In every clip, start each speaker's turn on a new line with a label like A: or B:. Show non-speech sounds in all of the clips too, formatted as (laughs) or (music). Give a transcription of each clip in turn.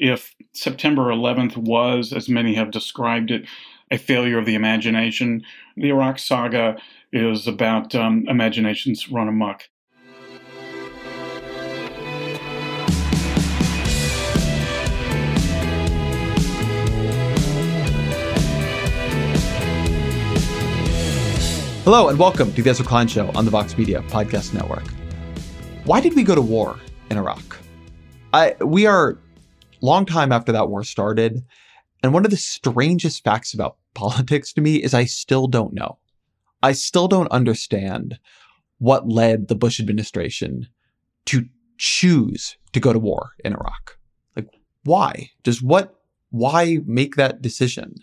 A: if September 11th was, as many have described it, a failure of the imagination, the Iraq saga is about um, imaginations run amok.
B: Hello and welcome to the Ezra Klein Show on the Vox Media Podcast Network. Why did we go to war in Iraq? I, we are long time after that war started, and one of the strangest facts about (laughs) politics to me is I still don't know. I still don't understand what led the Bush administration to choose to go to war in Iraq. Like, why? Just what? Why make that decision?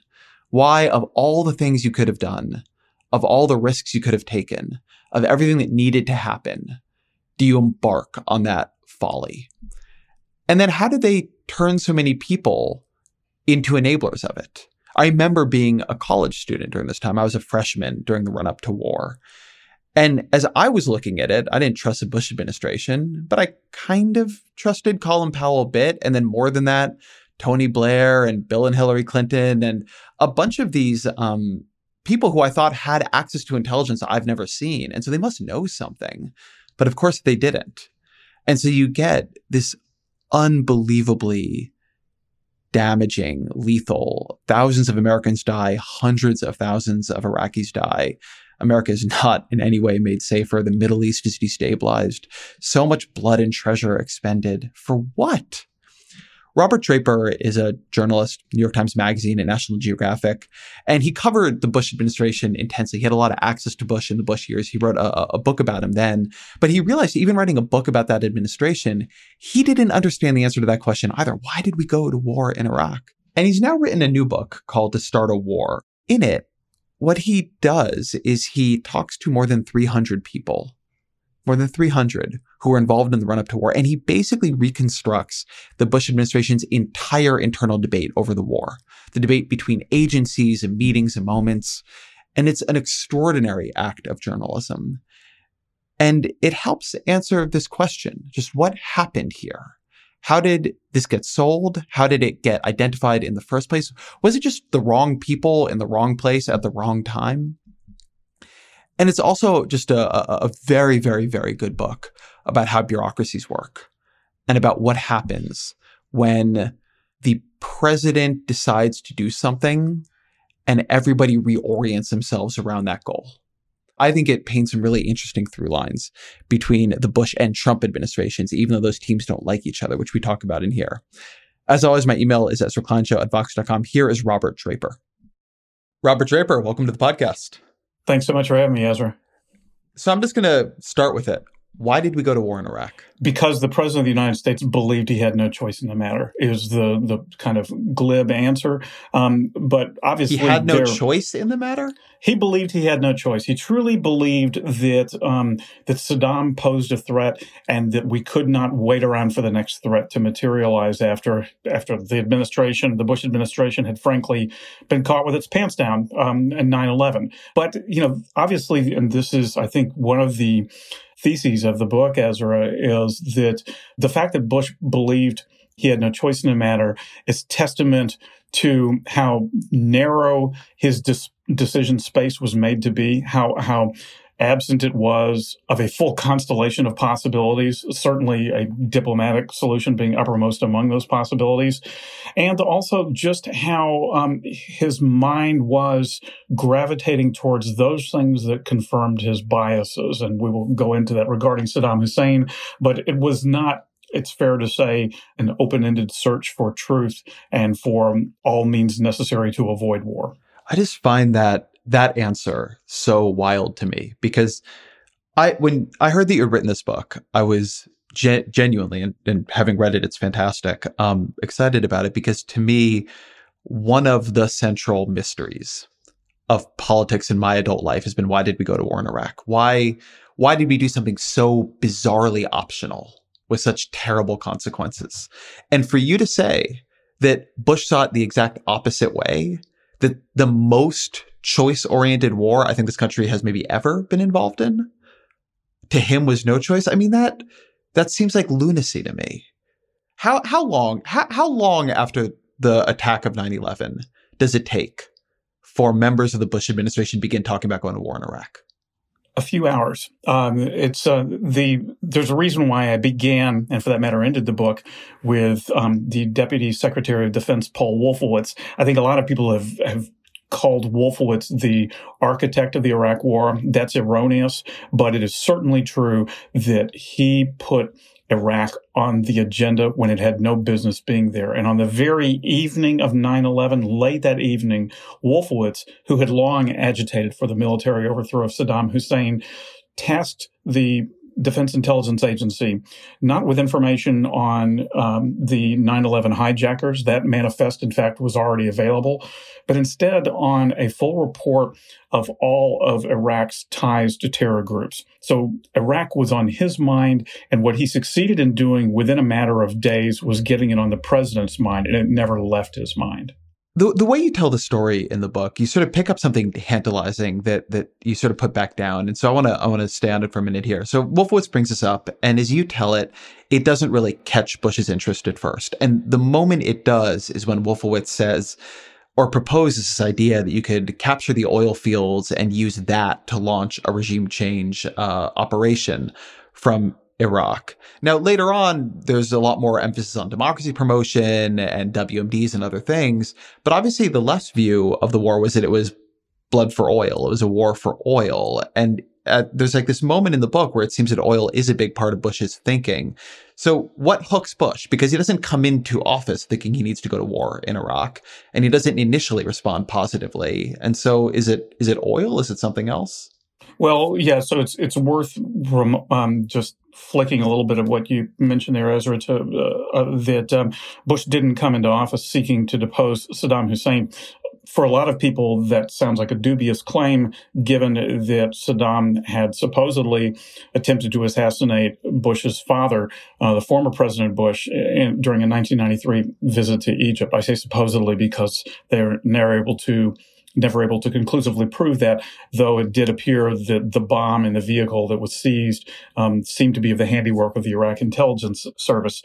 B: Why, of all the things you could have done, of all the risks you could have taken, of everything that needed to happen, do you embark on that folly? And then how did they turn so many people into enablers of it? I remember being a college student during this time. I was a freshman during the run up to war. And as I was looking at it, I didn't trust the Bush administration, but I kind of trusted Colin Powell a bit. And then more than that, Tony Blair and Bill and Hillary Clinton and a bunch of these um, people who I thought had access to intelligence I've never seen. And so they must know something. But of course they didn't. And so you get this unbelievably damaging, lethal, thousands of Americans die, hundreds of thousands of Iraqis die. America is not in any way made safer. The Middle East is destabilized. So much blood and treasure expended for what? Robert Draper is a journalist, New York Times Magazine and National Geographic, and he covered the Bush administration intensely. He had a lot of access to Bush in the Bush years. He wrote a, a book about him then, but he realized even writing a book about that administration, he didn't understand the answer to that question either. Why did we go to war in Iraq? And he's now written a new book called To Start a War. In it, what he does is he talks to more than 300 people more than 300 who were involved in the run up to war. And he basically reconstructs the Bush administration's entire internal debate over the war, the debate between agencies and meetings and moments. And it's an extraordinary act of journalism. And it helps answer this question just what happened here? How did this get sold? How did it get identified in the first place? Was it just the wrong people in the wrong place at the wrong time? And it's also just a, a very, very, very good book about how bureaucracies work and about what happens when the president decides to do something and everybody reorients themselves around that goal. I think it paints some really interesting through lines between the Bush and Trump administrations, even though those teams don't like each other, which we talk about in here. As always, my email is ezrakleinshow at vox.com. Here is Robert Draper. Robert Draper, welcome to the podcast.
A: Thanks so much for having me, Ezra.
B: So I'm just going to start with it. Why did we go to war in Iraq?
A: Because the president of the United States believed he had no choice in the matter. Is the the kind of glib answer. Um, but obviously,
B: he had no choice in the matter.
A: He believed he had no choice. He truly believed that um, that Saddam posed a threat, and that we could not wait around for the next threat to materialize after after the administration, the Bush administration, had frankly been caught with its pants down um, in 9/11. But you know, obviously, and this is, I think, one of the theses of the book, Ezra, is that the fact that Bush believed he had no choice in the matter is testament to how narrow his dis- decision space was made to be, how how absent it was of a full constellation of possibilities, certainly a diplomatic solution being uppermost among those possibilities, and also just how um, his mind was gravitating towards those things that confirmed his biases. And we will go into that regarding Saddam Hussein, but it was not it's fair to say, an open ended search for truth and for all means necessary to avoid war.
B: I just find that that answer so wild to me because I when I heard that you had written this book, I was ge- genuinely and, and, having read it, it's fantastic. Um, excited about it because to me, one of the central mysteries of politics in my adult life has been why did we go to war in Iraq? Why why did we do something so bizarrely optional with such terrible consequences? And for you to say that Bush saw it the exact opposite way, that the most choice oriented war I think this country has maybe ever been involved in to him was no choice. I mean, that, that seems like lunacy to me. How how long how, how long after the attack of 9/11 does it take for members of the Bush administration begin talking about going to war in Iraq?
A: a few hours. Um, it's uh, the there's a reason why I began, and for that matter, ended the book with um, the Deputy Secretary of Defense Paul Wolfowitz. I think a lot of people have have called Wolfowitz the architect of the Iraq War. That's erroneous, but it is certainly true that he put Iraq on the agenda when it had no business being there. And on the very evening of 9-11, late that evening, Wolfowitz, who had long agitated for the military overthrow of Saddam Hussein, tasked the Defense Intelligence Agency, not with information on um, the 9 11 hijackers. That manifest, in fact, was already available, but instead on a full report of all of Iraq's ties to terror groups. So Iraq was on his mind, and what he succeeded in doing within a matter of days was getting it on the president's mind, and it never left his mind
B: the the way you tell the story in the book, you sort of pick up something tantalizing that that you sort of put back down. And so I want to I want to stay on it for a minute here. So Wolfowitz brings this up, and as you tell it, it doesn't really catch Bush's interest at first. And the moment it does is when Wolfowitz says or proposes this idea that you could capture the oil fields and use that to launch a regime change uh, operation from Iraq. Now, later on, there's a lot more emphasis on democracy promotion and WMDs and other things. But obviously, the left's view of the war was that it was blood for oil. It was a war for oil. And uh, there's like this moment in the book where it seems that oil is a big part of Bush's thinking. So what hooks Bush? Because he doesn't come into office thinking he needs to go to war in Iraq, and he doesn't initially respond positively. And so is it is it oil? Is it something else?
A: Well, yeah. So it's it's worth um, just flicking a little bit of what you mentioned there, Ezra, to uh, uh, that um, Bush didn't come into office seeking to depose Saddam Hussein. For a lot of people, that sounds like a dubious claim, given that Saddam had supposedly attempted to assassinate Bush's father, uh, the former President Bush, in, during a 1993 visit to Egypt. I say supposedly because they're never able to never able to conclusively prove that, though it did appear that the bomb in the vehicle that was seized um, seemed to be of the handiwork of the Iraq intelligence service.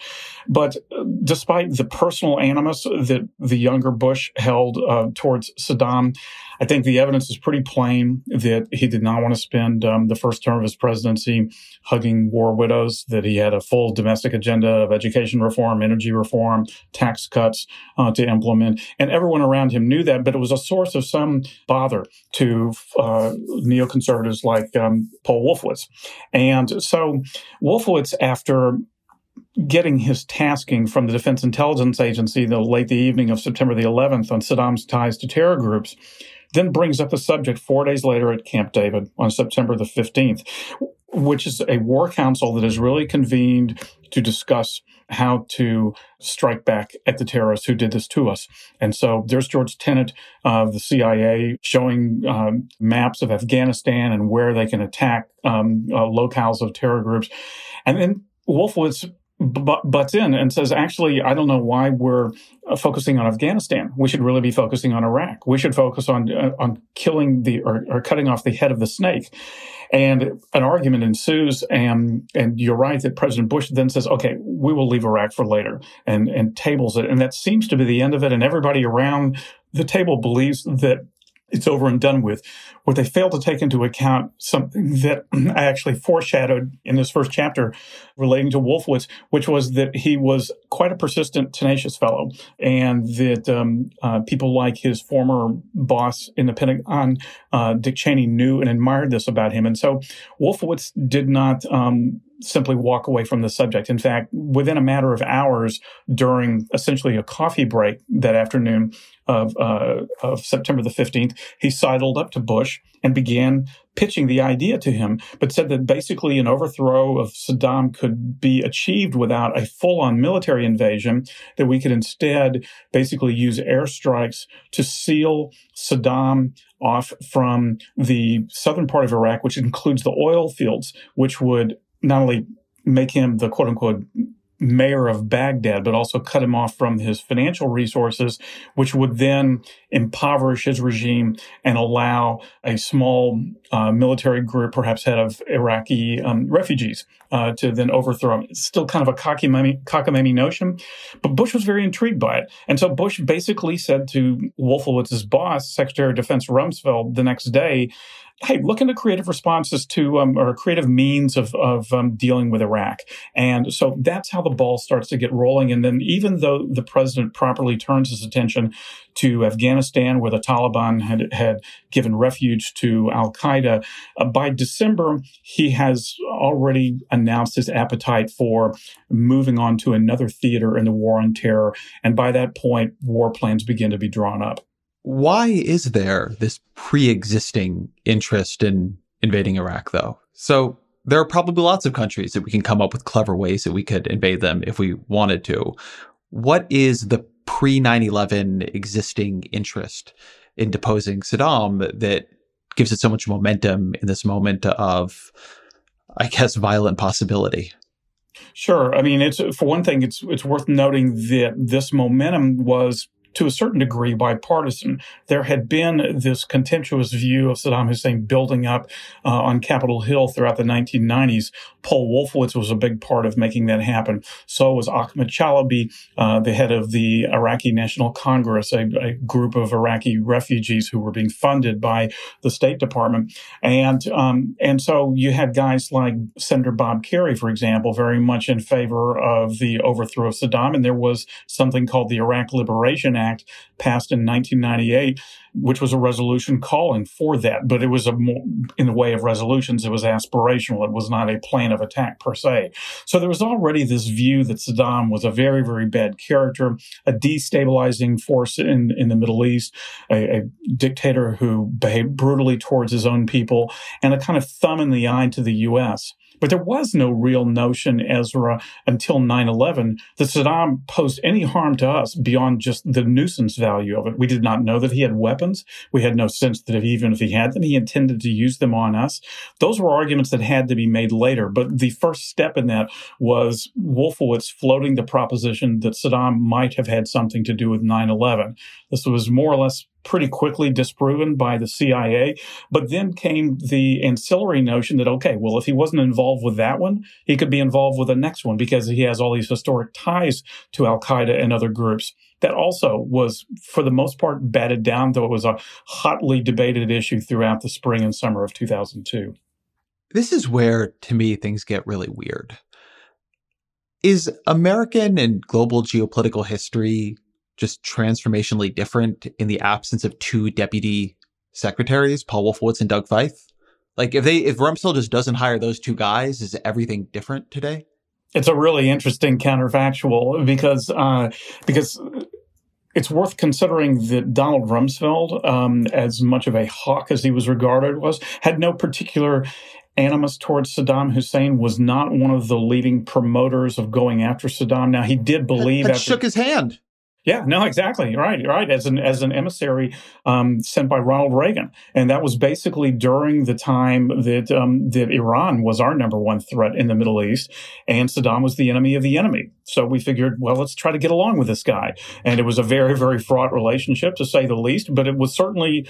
A: But uh, despite the personal animus that the younger Bush held uh, towards Saddam, I think the evidence is pretty plain that he did not want to spend um, the first term of his presidency hugging war widows, that he had a full domestic agenda of education reform, energy reform, tax cuts uh, to implement. And everyone around him knew that, but it was a source of some bother to uh, neoconservatives like um, Paul Wolfowitz. And so Wolfowitz, after getting his tasking from the Defense Intelligence Agency the late the evening of September the 11th on Saddam's ties to terror groups, then brings up the subject four days later at Camp David on September the 15th, which is a war council that is really convened to discuss how to strike back at the terrorists who did this to us. And so there's George Tenet of the CIA showing um, maps of Afghanistan and where they can attack um, uh, locales of terror groups. And then Wolfowitz butts in and says, actually, I don't know why we're uh, focusing on Afghanistan. We should really be focusing on Iraq. We should focus on uh, on killing the or, or, cutting off the head of the snake. And an argument ensues, and and you're right that President Bush then says, okay, we will leave Iraq for later, and and tables it, and that seems to be the end of it. And everybody around the table believes that it's over and done with. What they fail to take into account something that (clears throat) I actually foreshadowed in this first chapter relating to Wolfowitz, which was that he was quite a persistent, tenacious fellow, and that um, uh, people like his former boss in the Pentagon, uh, Dick Cheney, knew and admired this about him. And so Wolfowitz did not um, simply walk away from the subject. In fact, within a matter of hours during essentially a coffee break that afternoon of, uh, of September the 15th, he sidled up to Bush and began pitching the idea to him, but said that basically an overthrow of Saddam could be achieved without a full on military invasion, that we could instead basically use airstrikes to seal Saddam off from the southern part of Iraq, which includes the oil fields, which would not only make him the quote unquote mayor of Baghdad, but also cut him off from his financial resources, which would then impoverish his regime and allow a small uh, military group, perhaps head of Iraqi um, refugees, uh, to then overthrow him. It's still kind of a cockamamie, cockamamie notion, but Bush was very intrigued by it. And so Bush basically said to Wolfowitz's boss, Secretary of Defense Rumsfeld, the next day, hey, look into creative responses to um, or creative means of of um, dealing with Iraq. And so that's how the ball starts to get rolling. And then even though the president properly turns his attention to Afghanistan, where the Taliban had had given refuge to Al Qaeda, uh, by December he has already announced his appetite for moving on to another theater in the war on terror. And by that point, war plans begin to be drawn up.
B: Why is there this pre existing interest in invading Iraq, though? So there are probably lots of countries that we can come up with clever ways that we could invade them if we wanted to. What is the pre 9 11 existing interest in deposing Saddam that gives it so much momentum in this moment of, I guess, violent possibility?
A: Sure. I mean, it's for one thing, it's it's worth noting that this momentum was to a certain degree bipartisan. There had been this contemptuous view of Saddam Hussein building up uh, on Capitol Hill throughout the 1990s. Paul Wolfowitz was a big part of making that happen. So was Ahmed Chalabi, uh, the head of the Iraqi National Congress, a, a, group of Iraqi refugees who were being funded by the State Department. And, um, and so you had guys like Senator Bob Kerrey, for example, very much in favor of the overthrow of Saddam. And there was something called the Iraq Liberation Act Act passed in 1998, which was a resolution calling for that. But it was a in the way of resolutions, it was aspirational. It was not a plan of attack per se. So there was already this view that Saddam was a very, very bad character, a destabilizing force in, in the Middle East, a, a dictator who behaved brutally towards his own people, and a kind of thumb in the eye to the U.S. But there was no real notion, Ezra, until 9 11 that Saddam posed any harm to us beyond just the nuisance value of it. We did not know that he had weapons. We had no sense that if, even if he had them, he intended to use them on us. Those were arguments that had to be made later. But the first step in that was Wolfowitz floating the proposition that Saddam might have had something to do with 9 11. This was more or less pretty quickly disproven by the CIA. But then came the ancillary notion that, okay, well, if he wasn't involved with that one, he could be involved with the next one because he has all these historic ties to Al Qaeda and other groups. That also was, for the most part, batted down, though it was a hotly debated issue throughout the spring and summer of 2002.
B: This is where, to me, things get really weird. Is American and global geopolitical history just transformationally different in the absence of two deputy secretaries, Paul Wolfowitz and Doug Feith? Like if they if Rumsfeld just doesn't hire those two guys, is everything different today?
A: It's a really interesting counterfactual because uh, because it's worth considering that Donald Rumsfeld, um, as much of a hawk as he was regarded was, had no particular animus towards Saddam Hussein, was not one of the leading promoters of going after Saddam. Now he did believe
B: that, that after, shook his hand.
A: Yeah, no, exactly. Right, right. As an as an emissary um, sent by Ronald Reagan, and that was basically during the time that um, that Iran was our number one threat in the Middle East, and Saddam was the enemy of the enemy. So we figured, well, let's try to get along with this guy, and it was a very very fraught relationship to say the least. But it was certainly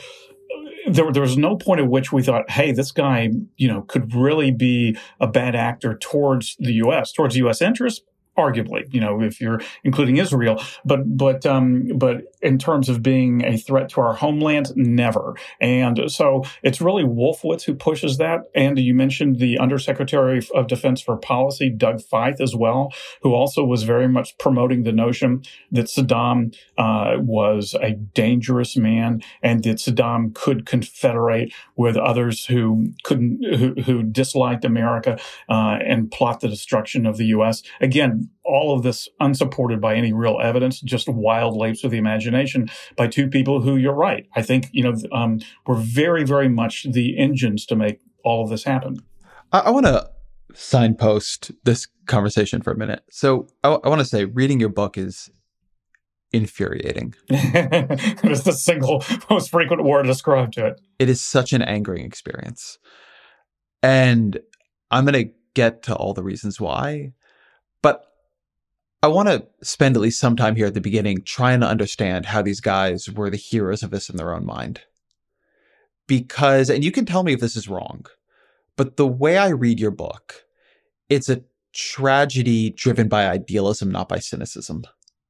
A: there, there was no point at which we thought, hey, this guy, you know, could really be a bad actor towards the U.S., towards U.S. interests arguably, you know, if you're including Israel, but but um, but in terms of being a threat to our homeland, never. And so it's really Wolfowitz who pushes that. And you mentioned the Undersecretary of Defense for Policy, Doug Feith, as well, who also was very much promoting the notion that Saddam uh, was a dangerous man and that Saddam could confederate with others who couldn't, who, who disliked America uh, and plot the destruction of the U.S. Again, all of this unsupported by any real evidence, just wild leaps of the imagination by two people who you're right. I think, you know, um, were very, very much the engines to make all of this happen.
B: I, I want to signpost this conversation for a minute. So I, I want to say reading your book is infuriating. (laughs)
A: it's the single most frequent word described to it.
B: It is such an angering experience. And I'm going to get to all the reasons why. But I want to spend at least some time here at the beginning trying to understand how these guys were the heroes of this in their own mind. Because, and you can tell me if this is wrong, but the way I read your book, it's a tragedy driven by idealism, not by cynicism.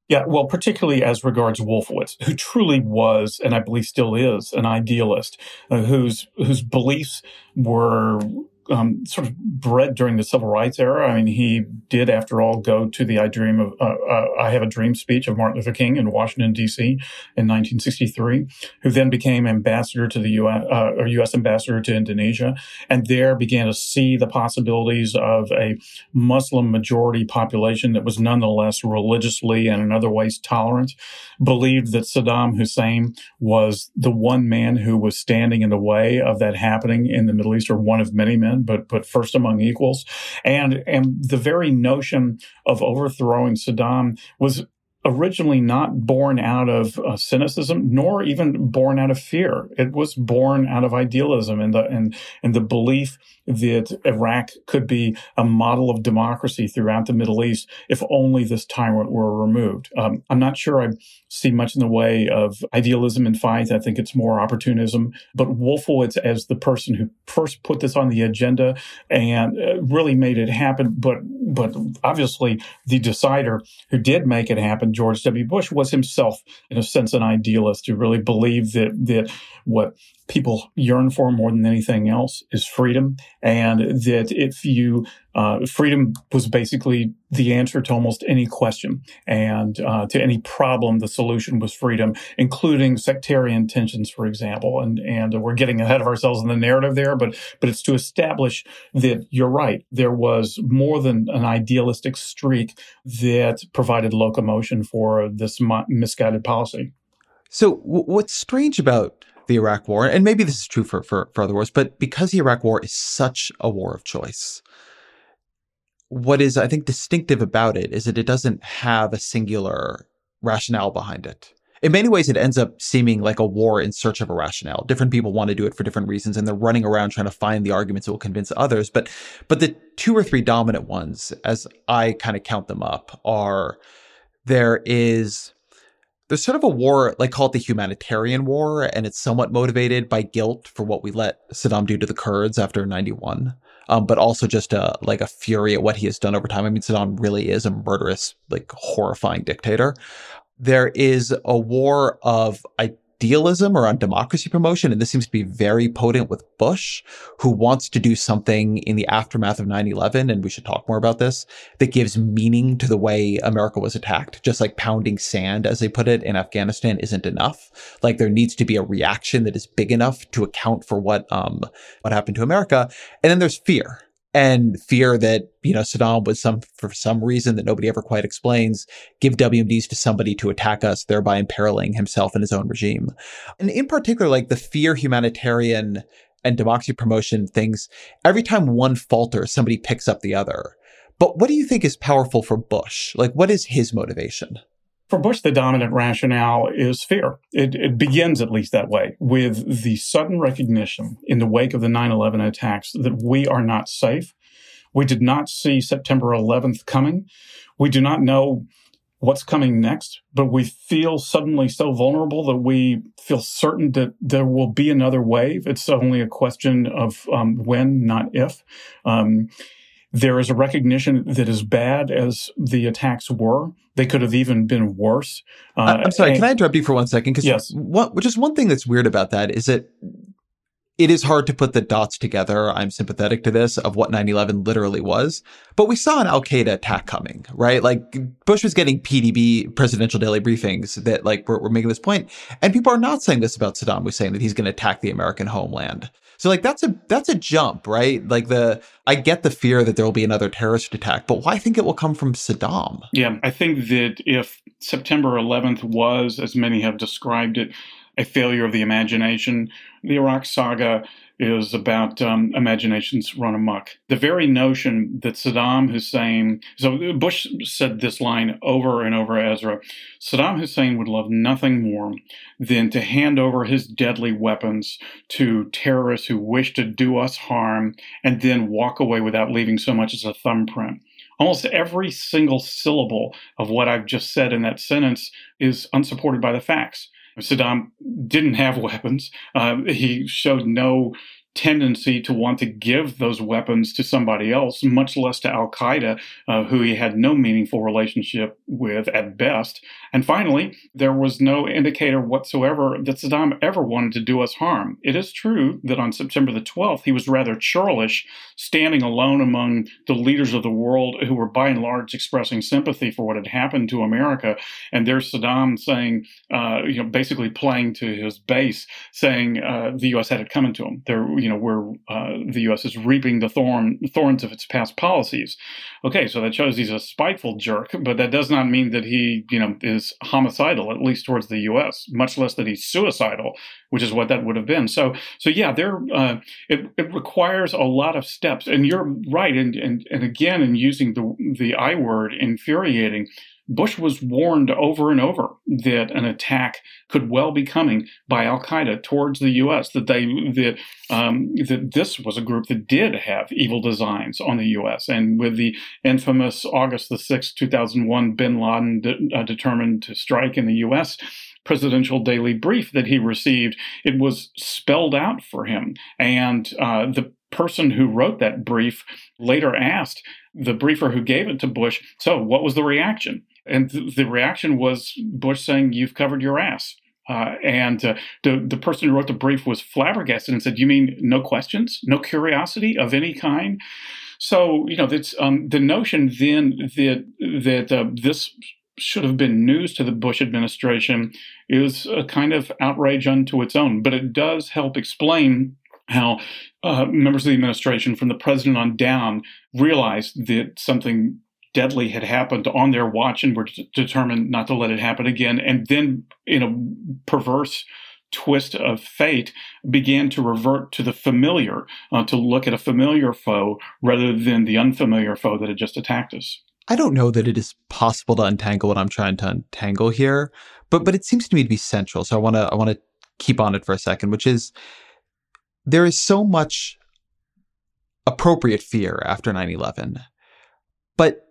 A: Yeah, well, particularly as regards Wolfowitz, who truly was, and I believe still is, an idealist, uh, whose whose beliefs were um, sort of bred during the civil rights era. I mean, he did, after all, go to the "I Dream of uh, uh, I Have a Dream" speech of Martin Luther King in Washington D.C. in 1963, who then became ambassador to the U.S. Uh, or U.S. ambassador to Indonesia, and there began to see the possibilities of a Muslim majority population that was nonetheless religiously and in other ways tolerant. Believed that Saddam Hussein was the one man who was standing in the way of that happening in the Middle East, or one of many men but but first among equals. And and the very notion of overthrowing Saddam was originally not born out of uh, cynicism nor even born out of fear it was born out of idealism and the and and the belief that Iraq could be a model of democracy throughout the Middle East if only this tyrant were removed. Um, I'm not sure I see much in the way of idealism and Feith. I think it's more opportunism. But Wolfowitz, as the person who first put this on the agenda and uh, really made it happen, but but obviously the decider who did make it happen, George W. Bush, was himself, in a sense, an idealist who really believed that that what people yearn for more than anything else is freedom. And that if you, uh, freedom was basically the answer to almost any question and uh, to any problem, the solution was freedom, including sectarian tensions, for example. And, and we're getting ahead of ourselves in the narrative there, but, but it's to establish that you're right. There was more than an idealistic streak that provided locomotion for this misguided policy.
B: So, what's strange about the Iraq War, and maybe this is true for, for, for other wars, but because the Iraq War is such a war of choice, what is, I think, distinctive about it is that it doesn't have a singular rationale behind it. In many ways, it ends up seeming like a war in search of a rationale. Different people want to do it for different reasons, and they're running around trying to find the arguments that will convince others. But, but the two or three dominant ones, as I kind of count them up, are there is there's sort of a war, like call it the humanitarian war, and it's somewhat motivated by guilt for what we let Saddam do to the Kurds after 91. Um, but also just a like a fury at what he has done over time. I mean, Saddam really is a murderous, like horrifying dictator. There is a war of I idealism or on democracy promotion. And this seems to be very potent with Bush, who wants to do something in the aftermath of 9 11. And we should talk more about this that gives meaning to the way America was attacked. Just like pounding sand, as they put it, in Afghanistan isn't enough. Like there needs to be a reaction that is big enough to account for what, um, what happened to America. And then there's fear and fear that you know Saddam would some for some reason that nobody ever quite explains give WMDs to somebody to attack us, thereby imperiling himself and his own regime. And in particular, like the fear humanitarian and democracy promotion things, every time one falters, somebody picks up the other. But what do you think is powerful for Bush? Like, what is his motivation?
A: For Bush, the dominant rationale is fear. It, it, begins, at least that way, with the sudden recognition in the wake of the 9 11 attacks that we are not safe. We did not see September 11th coming. We do not know what's coming next, but we feel suddenly so vulnerable that we feel certain that there will be another wave. It's only a question of um, when, not if. Um, there is a recognition that as bad as the attacks were, they could have even been worse.
B: Uh, I'm sorry, and, can I interrupt you for one second?
A: Because yes,
B: what, just one thing that's weird about that is that it is hard to put the dots together. I'm sympathetic to this of what 9/11 literally was, but we saw an Al Qaeda attack coming, right? Like Bush was getting PDB presidential daily briefings that like were, were making this point, and people are not saying this about Saddam Hussein that he's going to attack the American homeland. So like that's a that's a jump, right? Like the I get the fear that there will be another terrorist attack, but why think it will come from Saddam?
A: Yeah, I think that if September 11th was, as many have described it, a failure of the imagination, the Iraq saga is about um, imaginations run amok. The very notion that Saddam Hussein, so Bush said this line over and over, Ezra Saddam Hussein would love nothing more than to hand over his deadly weapons to terrorists who wish to do us harm and then walk away without leaving so much as a thumbprint Almost every single syllable of what I've just said in that sentence is unsupported by the facts. Saddam didn't have weapons. Uh, he showed no tendency to want to give those weapons to somebody else, much less to Al Qaeda, uh, who he had no meaningful relationship with at best. And finally, there was no indicator whatsoever that Saddam ever wanted to do us harm. It is true that on September the 12th, he was rather churlish, standing alone among the leaders of the world who were by and large expressing sympathy for what had happened to America. And there's Saddam saying, uh, you know, basically playing to his base, saying uh, the U.S. had it coming to him. There, you know, where uh, the U.S. is reaping the thorn thorns of its past policies. Okay, so that shows he's a spiteful jerk, but that does not mean that he, you know, is homicidal, at least towards the U.S. Much less that he's suicidal, which is what that would have been. So, so yeah, there, uh, it, it requires a lot of steps, and you're right, and and and again, in using the the I word, infuriating Bush was warned over and over that an attack could well be coming by Al Qaeda towards the U.S. That they that um, that this was a group that did have evil designs on the U.S. And with the infamous August the sixth, two thousand one, Bin Laden de- uh, determined to strike in the U.S presidential daily brief that he received, it was spelled out for him. And uh, the person who wrote that brief later asked the briefer who gave it to Bush, So, what was the reaction? And th- the reaction was Bush saying, You've covered your ass. Uh, and uh, the, the person who wrote the brief was flabbergasted and said, You mean no questions, no curiosity of any kind? So, you know, that's, um, the notion then that, that uh, this should have been news to the Bush administration is a kind of outrage unto its own. But it does help explain how uh, members of the administration, from the president on down, realized that something deadly had happened on their watch and were determined not to let it happen again. And then, in a perverse twist of fate, began to revert to the familiar, uh, to look at a familiar foe rather than the unfamiliar foe that had just attacked us.
B: I don't know that it is possible to untangle what I'm trying to untangle here, but but it seems to me to be central. So I want to I want to keep on it for a second, which is there is so much appropriate fear after 9/11. But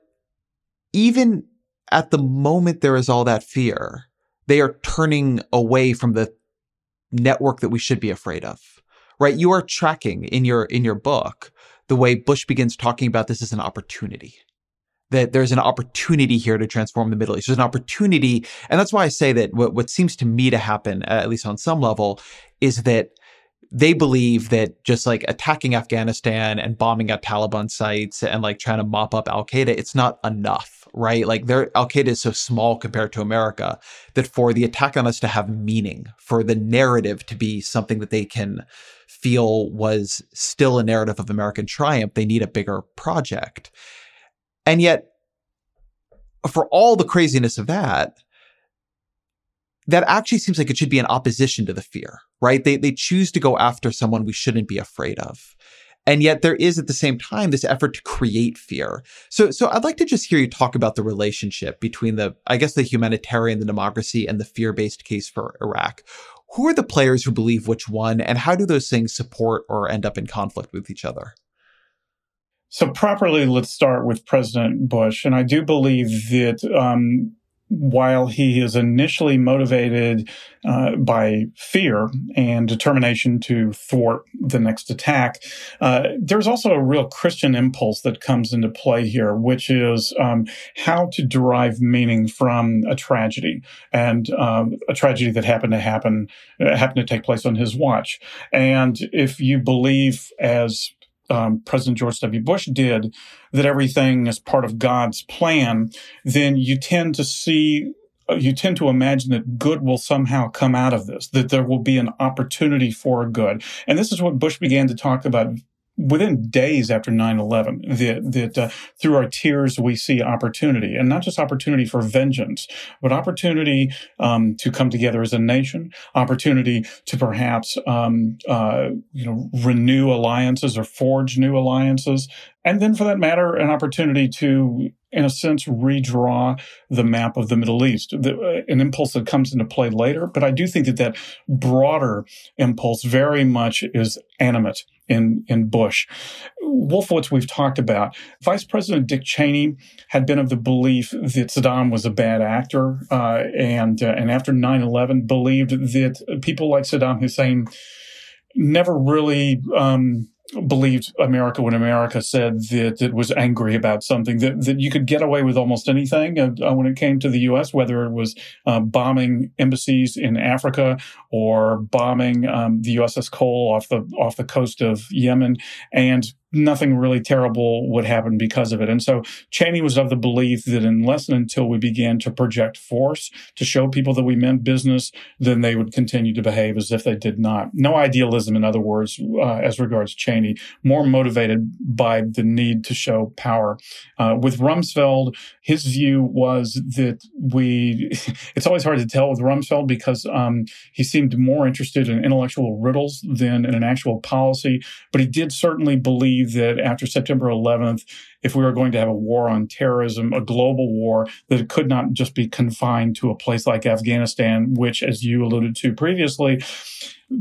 B: even at the moment there is all that fear, they are turning away from the network that we should be afraid of. Right? You are tracking in your in your book the way Bush begins talking about this as an opportunity. That there's an opportunity here to transform the Middle East. There's an opportunity, and that's why I say that what, what seems to me to happen, uh, at least on some level, is that they believe that just like attacking Afghanistan and bombing at Taliban sites and like trying to mop up Al Qaeda, it's not enough, right? Like their Al Qaeda is so small compared to America that for the attack on us to have meaning, for the narrative to be something that they can feel was still a narrative of American triumph, they need a bigger project. And yet, for all the craziness of that, that actually seems like it should be in opposition to the fear, right? They, they choose to go after someone we shouldn't be afraid of. And yet there is at the same time this effort to create fear. So, so I'd like to just hear you talk about the relationship between the, I guess, the humanitarian, the democracy, and the fear-based case for Iraq. Who are the players who believe which one, and how do those things support or end up in conflict with each other?
A: So, properly, let's start with President Bush. And I do believe that um, while he is initially motivated uh, by fear and determination to thwart the next attack, uh, there's also a real Christian impulse that comes into play here, which is um, how to derive meaning from a tragedy and um, a tragedy that happened to happen, uh, happened to take place on his watch. And if you believe, as um, President George W. Bush did, that everything is part of God's plan, then you tend to see, uh, you tend to imagine that good will somehow come out of this, that there will be an opportunity for good. And this is what Bush began to talk about within days after 9-11 that, that uh, through our tears we see opportunity. And not just opportunity for vengeance but opportunity um, to come together as a nation opportunity to perhaps um, uh, you know renew alliances or forge new alliances. And then for that matter an opportunity to in a sense, redraw the map of the Middle East. The, uh, an impulse that comes into play later, but I do think that that broader impulse very much is animate in, in Bush. Wolfowitz, we've talked about. Vice President Dick Cheney had been of the belief that Saddam was a bad actor, uh, and uh, and after 9/11, believed that people like Saddam Hussein never really um, believed America when America said that it was angry about something, that, that you could get away with almost anything uh, uh when it came to the U.S., whether it was uh, bombing embassies in Africa or bombing um, the USS Cole off the off the coast of Yemen, and nothing really terrible would happen because of it. And so Cheney was of the belief that unless and until we began to project force to show people that we meant business, then they would continue to behave as if they did not. No idealism, in other words, uh, as regards Cheney, more motivated by the need to show power. Uh, with Rumsfeld, his view was that we, (laughs) it's always hard to tell with Rumsfeld because um, he seemed more interested in intellectual riddles than in an actual policy, but he did certainly believe that after September 11th, if we were going to have a war on terrorism, a global war, that it could not just be confined to a place like Afghanistan, which, as you alluded to previously,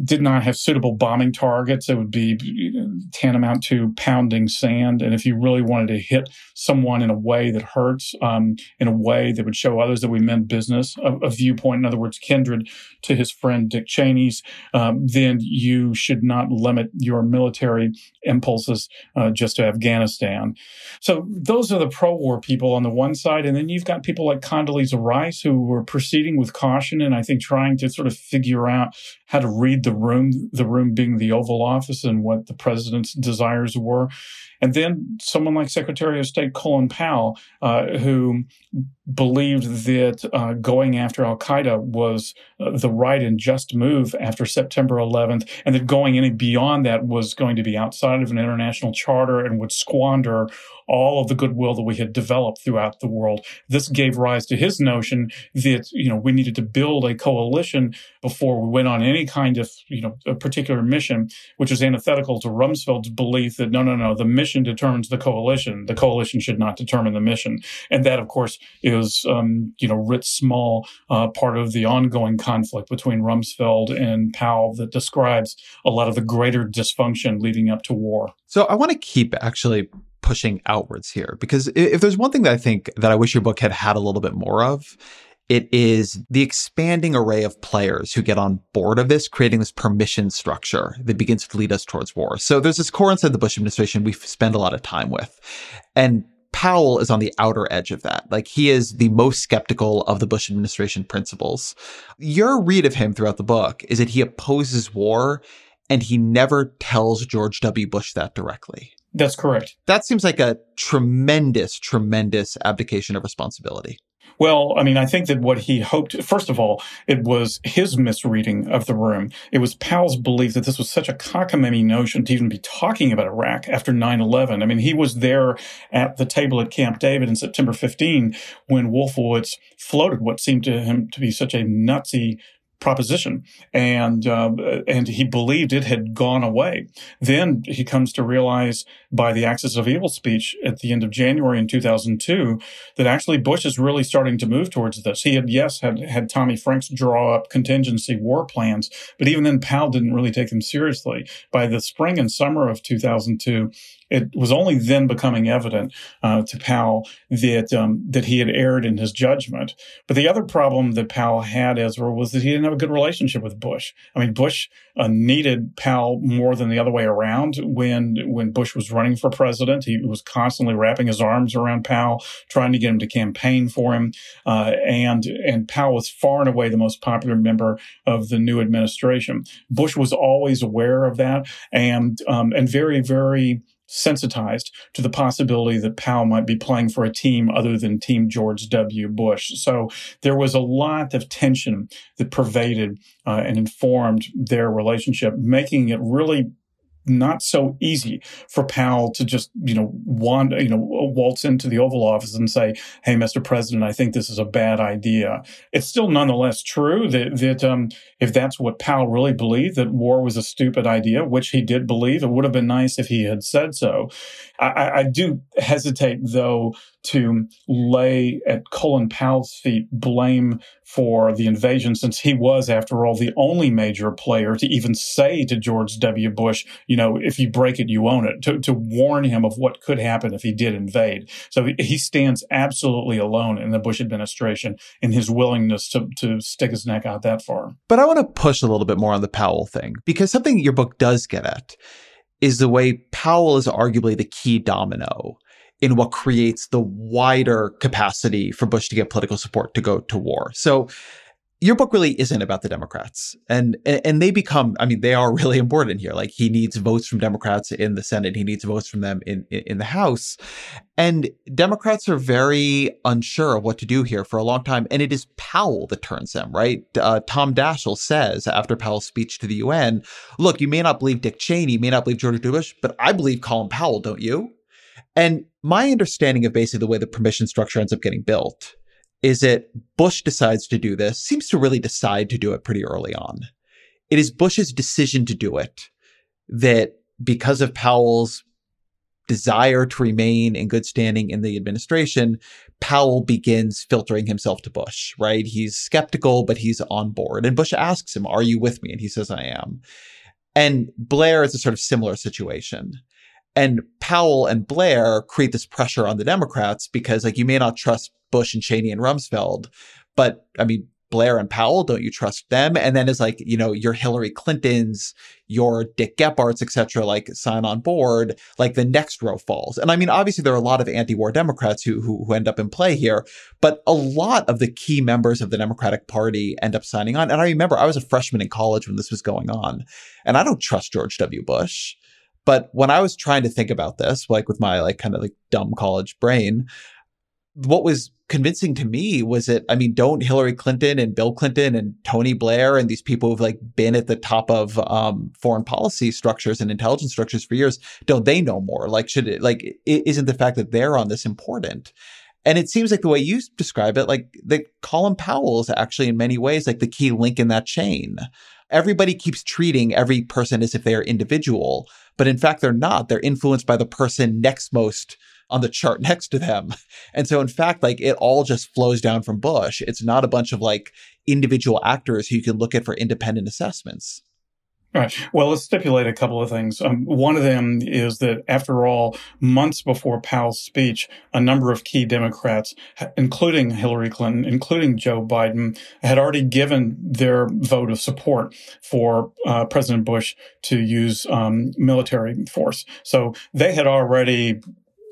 A: did not have suitable bombing targets. It would be tantamount to pounding sand. And if you really wanted to hit someone in a way that hurts, um, in a way that would show others that we meant business, a, a viewpoint, in other words, kindred to his friend Dick Cheney's, um, then you should not limit your military impulses uh, just to Afghanistan. So those are the pro-war people on the one side, and then you've got people like Condoleezza Rice who were proceeding with caution and I think trying to sort of figure out how to read the room, the room being the Oval Office and what the president's desires were. And then someone like Secretary of State Colin Powell, uh, who believed that uh, going after Al Qaeda was uh, the right and just move after September 11th, and that going any beyond that was going to be outside of an international charter and would squander all of the goodwill that we had developed throughout the world. This gave rise to his notion that you know we needed to build a coalition before we went on any kind of you know a particular mission, which is antithetical to Rumsfeld's belief that no, no, no, the mission determines the coalition. The coalition should not determine the mission, and that, of course, is um, you know writ small uh, part of the ongoing conflict between Rumsfeld and Powell that describes a lot of the greater dysfunction leading up to war.
B: So I want to keep actually pushing outwards here because if there's one thing that I think that I wish your book had had a little bit more of, it is the expanding array of players who get on board of this, creating this permission structure that begins to lead us towards war. So there's this core inside the Bush administration we spend a lot of time with. And Powell is on the outer edge of that. Like he is the most skeptical of the Bush administration principals. Your read of him throughout the book is that he opposes war and he never tells George W. Bush that directly.
A: That's correct.
B: That seems like a tremendous, tremendous abdication of responsibility.
A: Well, I mean, I think that what he hoped, first of all, it was his misreading of the room. It was Powell's belief that this was such a cockamamie notion to even be talking about Iraq after 9-11. I mean, he was there at the table at Camp David in September 15 when Wolfowitz floated what seemed to him to be such a nutsy proposition, and uh, and he believed it had gone away. Then he comes to realize by the Axis of Evil speech at the end of January in 2002 that actually Bush is really starting to move towards this. He had yes had had Tommy Franks draw up contingency war plans, but even then Powell didn't really take them seriously. By the spring and summer of 2002, it was only then becoming evident uh, to Powell that um, that he had erred in his judgment. But the other problem that Powell had, Ezra, was that he didn't have a good relationship with Bush. I mean, Bush uh, needed Powell more than the other way around. When when Bush was running for president, he was constantly wrapping his arms around Powell, trying to get him to campaign for him. Uh, and and Powell was far and away the most popular member of the new administration. Bush was always aware of that, and um, and very very sensitized to the possibility that Powell might be playing for a team other than Team George W. Bush. So there was a lot of tension that pervaded uh, and informed their relationship, making it really not so easy for Powell to just, you know, wander, you know, waltz into the Oval Office and say, "Hey, Mr. President, I think this is a bad idea." It's still nonetheless true that that um, if that's what Powell really believed, that war was a stupid idea, which he did believe, it would have been nice if he had said so. I, I do hesitate, though, to lay at Colin Powell's feet blame for the invasion, since he was, after all, the only major player to even say to George W. Bush, you know, if you break it, you own it, to, to warn him of what could happen if he did invade. So he stands absolutely alone in the Bush administration in his willingness to, to stick his neck out that far.
B: But I want to push a little bit more on the Powell thing because something your book does get at is the way Powell is arguably the key domino in what creates the wider capacity for Bush to get political support to go to war. So your book really isn't about the Democrats. And and they become, I mean, they are (laughs) really important here. Like he needs votes from Democrats in the Senate, he needs votes from them in in the House. And Democrats are very unsure of what to do here for a long time. And it is Powell that turns them, right? Uh, Tom Daschle says after Powell's speech to the UN, look, you may not believe Dick Cheney, you may not believe George W. Bush, but I believe Colin Powell, don't you? And my understanding of basically the way the permission structure ends up getting built is that Bush decides to do this, seems to really decide to do it pretty early on. It is Bush's decision to do it that because of Powell's desire to remain in good standing in the administration, Powell begins filtering himself to Bush, right? He's skeptical, but he's on board. And Bush asks him, Are you with me? And he says, I am. And Blair is a sort of similar situation. And Powell and Blair create this pressure on the Democrats because, like, you may not trust Bush and Cheney and Rumsfeld, but I mean, Blair and Powell, don't you trust them? And then it's like, you know, your Hillary Clintons, your Dick Gephardts, etc., like sign on board, like the next row falls. And I mean, obviously there are a lot of anti-war Democrats who, who, who end up in play here, but a lot of the key members of the Democratic Party end up signing on. And I remember I was a freshman in college when this was going on, and I don't trust George W. Bush. But when I was trying to think about this, like with my like kind of like dumb college brain, what was convincing to me was that I mean, don't Hillary Clinton and Bill Clinton and Tony Blair and these people who've like been at the top of um, foreign policy structures and intelligence structures for years, don't they know more? Like, should it like isn't the fact that they're on this important? And it seems like the way you describe it, like that Colin Powell is actually in many ways like the key link in that chain. Everybody keeps treating every person as if they are individual, but in fact, they're not. They're influenced by the person next most on the chart (laughs) next to them. And so, in fact, like it all just flows down from Bush. It's not a bunch of like individual actors who you can look at for independent assessments.
A: Right. Well, let's stipulate a couple of things. Um, one of them is that, after all, months before Powell's speech, a number of key Democrats, including Hillary Clinton, including Joe Biden, had already given their vote of support for uh, President Bush to use um, military force. So they had already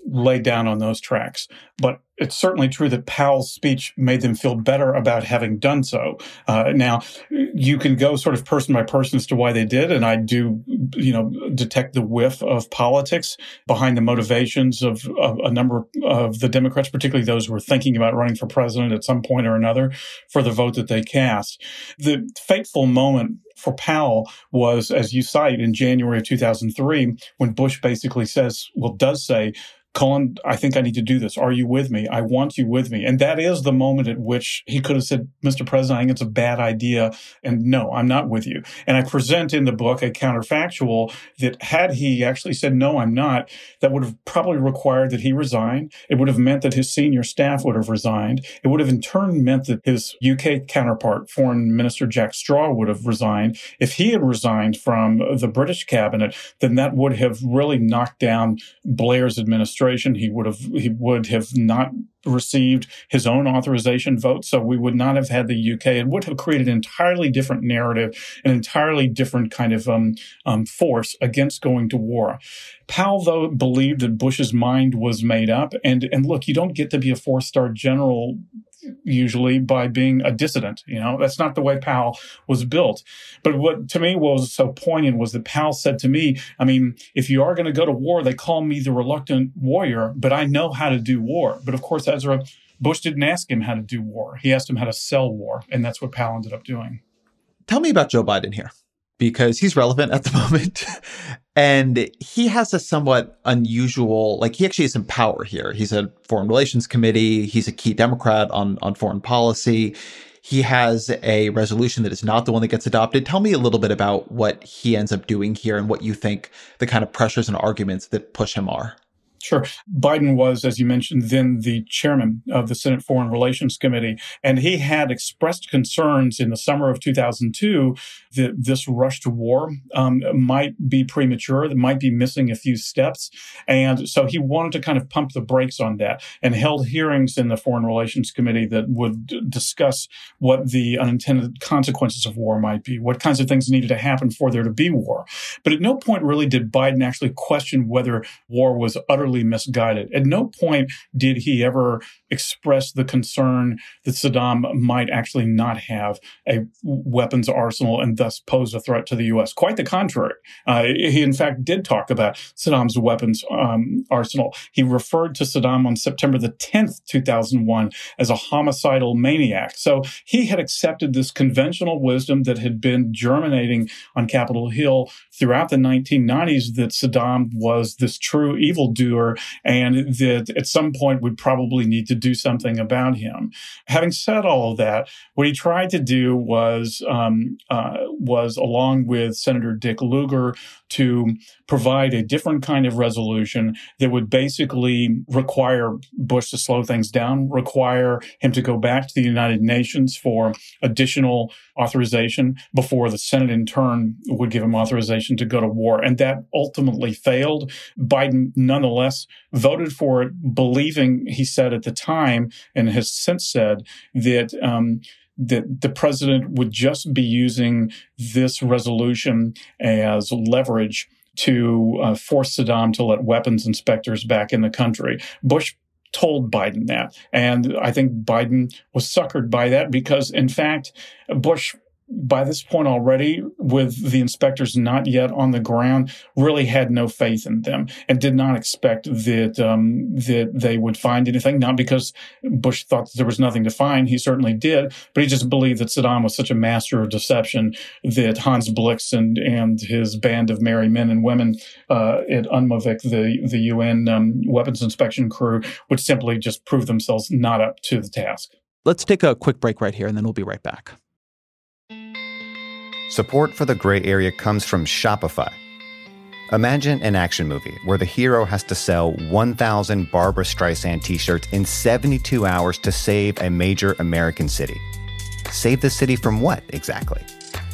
A: laid down on those tracks. But it's certainly true that Powell's speech made them feel better about having done so. Uh, now, you can go sort of person by person as to why they did, and I do, you know, detect the whiff of politics behind the motivations of, of a number of the Democrats, particularly those who were thinking about running for president at some point or another, for the vote that they cast. The fateful moment for Powell was, as you cite, in January of 2003, when Bush basically says, well, does say, Colin, I think I need to do this. Are you with me? I want you with me. And that is the moment at which he could have said, Mr. President, I think it's a bad idea. And no, I'm not with you. And I present in the book a counterfactual that had he actually said, no, I'm not, that would have probably required that he resign. It would have meant that his senior staff would have resigned. It would have in turn meant that his UK counterpart, Foreign Minister Jack Straw, would have resigned. If he had resigned from the British cabinet, then that would have really knocked down Blair's administration administration. He would have he would have not received his own authorization vote. So we would not have had the UK. It would have created an entirely different narrative, an entirely different kind of um, um, force against going to war. Powell, though, believed that Bush's mind was made up. And, and look, you don't get to be a four star general usually by being a dissident. You know, that's not the way Powell was built. But what to me was so poignant was that Powell said to me, I mean, if you are going to go to war, they call me the reluctant warrior, but I know how to do war. But of course, Ezra, Bush didn't ask him how to do war. He asked him how to sell war. And that's what Powell ended up doing.
B: Tell me about Joe Biden here because he's relevant at the (laughs) moment. and he has a somewhat unusual, like he actually has some power here. He's a foreign relations committee. He's a key Democrat on, on foreign policy. He has a resolution that is not the one that gets adopted. Tell me a little bit about what he ends up doing here and what you think the kind of pressures and arguments that push him are.
A: Sure. Biden was, as you mentioned, then the chairman of the Senate Foreign Relations Committee, and he had expressed concerns in the summer of 2002 that this rush to war um, might be premature, that might be missing a few steps. And so he wanted to kind of pump the brakes on that and held hearings in the Foreign Relations Committee that would discuss what the unintended consequences of war might be, what kinds of things needed to happen for there to be war. But at no point really did Biden actually question whether war was utterly misguided. At no point did he ever express the concern that Saddam might actually not have a weapons arsenal and thus pose a threat to the U.S. Quite the contrary. Uh, he, in fact, did talk about Saddam's weapons um, arsenal. He referred to Saddam on September the 10th, 2001, as a homicidal maniac. So he had accepted this conventional wisdom that had been germinating on Capitol Hill throughout the 1990s that Saddam was this true evildoer and that at some point would probably need to do something about him. Having said all of that, what he tried to do was um, uh, was along with Senator Dick Lugar to provide a different kind of resolution that would basically require Bush to slow things down, require him to go back to the United Nations for additional authorization before the Senate in turn would give him authorization to go to war. And that ultimately failed. Biden nonetheless voted for it, believing, he said at the time, and has since said, that um, that the president would just be using this resolution as leverage to uh, force Saddam to let weapons inspectors back in the country. Bush told Biden that. And I think Biden was suckered by that because, in fact, Bush by this point already, with the inspectors not yet on the ground, really had no faith in them and did not expect that um, that they would find anything. Not because Bush thought that there was nothing to find; he certainly did, but he just believed that Saddam was such a master of deception that Hans Blix and and his band of merry men and women uh, at UNMOVIC, the the UN um, weapons inspection crew, would simply just prove themselves not up to the task.
B: Let's take a quick break right here, and then we'll be right back.
C: Support for the gray area comes from Shopify. Imagine an action movie where the hero has to sell 1,000 Barbra Streisand t shirts in 72 hours to save a major American city. Save the city from what exactly?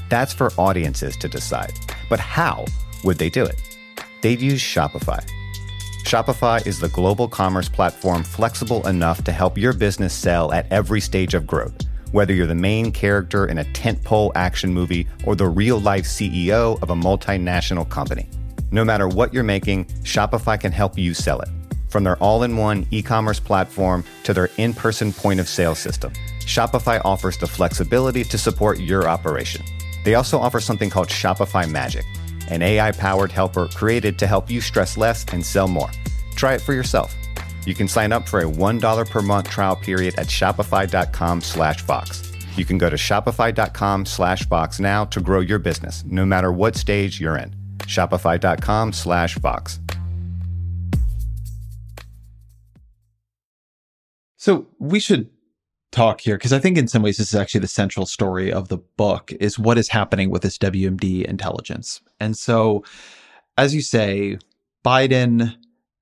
C: That's for audiences to decide. But how would they do it? They'd use Shopify. Shopify is the global commerce platform flexible enough to help your business sell at every stage of growth whether you're the main character in a tentpole action movie or the real life CEO of a multinational company. No matter what you're making, Shopify can help you sell it. From their all in one e commerce platform to their in person point of sale system, Shopify offers the flexibility to support your operation. They also offer something called Shopify Magic, an AI powered helper created to help you stress less and sell more. Try it for yourself. You can sign up for a $1 per month trial period at shopify.com slash Vox. You can go to shopify.com slash Vox now to grow your business, no matter what stage you're in. Shopify.com slash Vox.
B: So we should talk here because I think in some ways this is actually the central story of the book is what is happening with this WMD intelligence. And so, as you say, Biden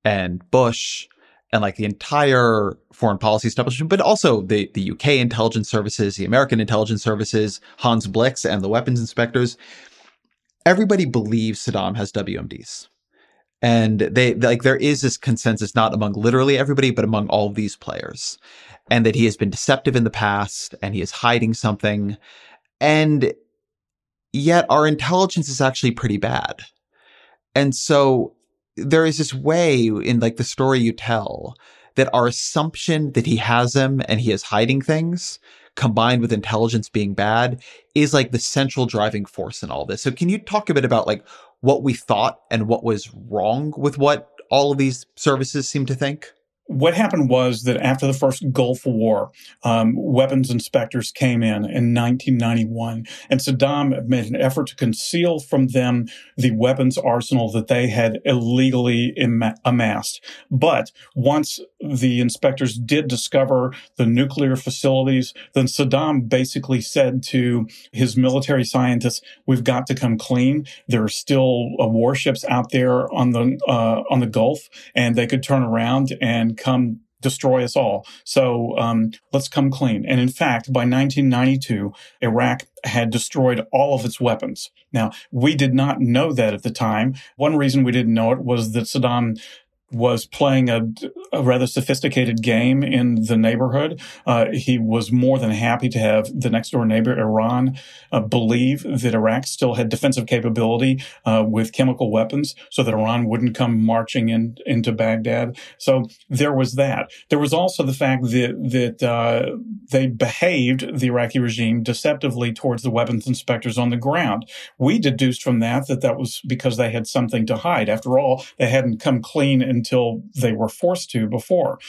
B: and Bush and like the entire foreign policy establishment, but also the, the UK intelligence services, the American intelligence services, Hans Blix and the weapons inspectors. Everybody believes Saddam has WMDs. And they like there is this consensus not among literally everybody, but among all of these players. And that he has been deceptive in the past and he is hiding something. And yet our intelligence is actually pretty bad. And so there is this way in like the story you tell that our assumption that he has them and he is hiding things combined with intelligence being bad is like the central driving force in all this. So can you talk a bit about like what we thought and what was wrong with what all of these services seem to think?
A: What happened was that after the first Gulf War, um, weapons inspectors came in in 1991, and Saddam made an effort to conceal from them the weapons arsenal that they had illegally Im- amassed. But once the inspectors did discover the nuclear facilities, then Saddam basically said to his military scientists, "We've got to come clean. There are still uh, warships out there on the uh, on the Gulf, and they could turn around and come destroy us all. So um, let's come clean. And in fact, by 1992, Iraq had destroyed all of its weapons. Now, we did not know that at the time. One reason we didn't know it was that Saddam was playing a, a, rather sophisticated game in the neighborhood. Uh, he was more than happy to have the next door neighbor, Iran, uh, believe that Iraq still had defensive capability uh, with chemical weapons so that Iran wouldn't come marching in, into Baghdad. So there was that. There was also the fact that, that uh, they behaved, the Iraqi regime, deceptively towards the weapons inspectors on the ground. We deduced from that that that was because they had something to hide. After all, they hadn't come clean and until they were forced to before.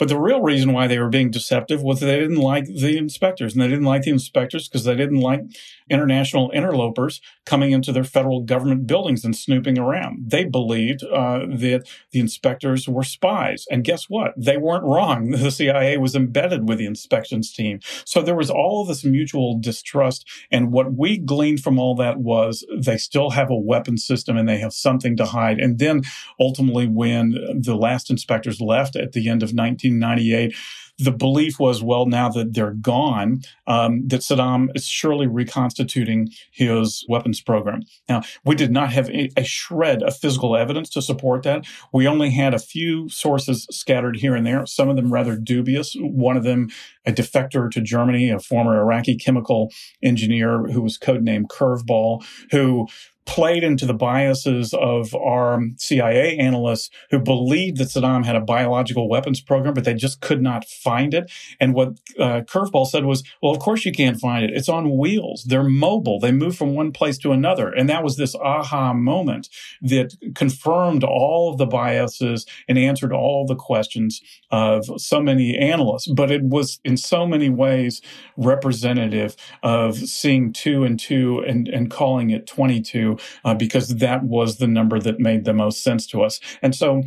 A: But the real reason why they were being deceptive was they didn't like the inspectors, and they didn't like the inspectors because they didn't like international interlopers coming into their federal government buildings and snooping around. They believed uh, that the inspectors were spies, and guess what? They weren't wrong. (laughs) The CIA was embedded with the inspections team, so there was all of this mutual distrust. And what we gleaned from all that was they still have a weapon system and they have something to hide. And then ultimately, when the last inspectors left at the end of 1998, the belief was, well, now that they're gone, um, that Saddam is surely reconstituting his weapons program. Now, we did not have a, a, shred of physical evidence to support that. We only had a few sources scattered here and there, some of them rather dubious. One of them, a defector to Germany, a former Iraqi chemical engineer who was codenamed Curveball, who played into the biases of our CIA analysts who believed that Saddam had a biological weapons program, but they just could not find it. And what uh, Curveball said was, well, of course you can't find it. It's on wheels. They're mobile. They move from one place to another. And that was this aha moment that confirmed all of the biases and answered all the questions of so many analysts. But it was in so many ways representative of seeing two and two and, and calling it 22 uh, because that was the number that made the most sense to us. And so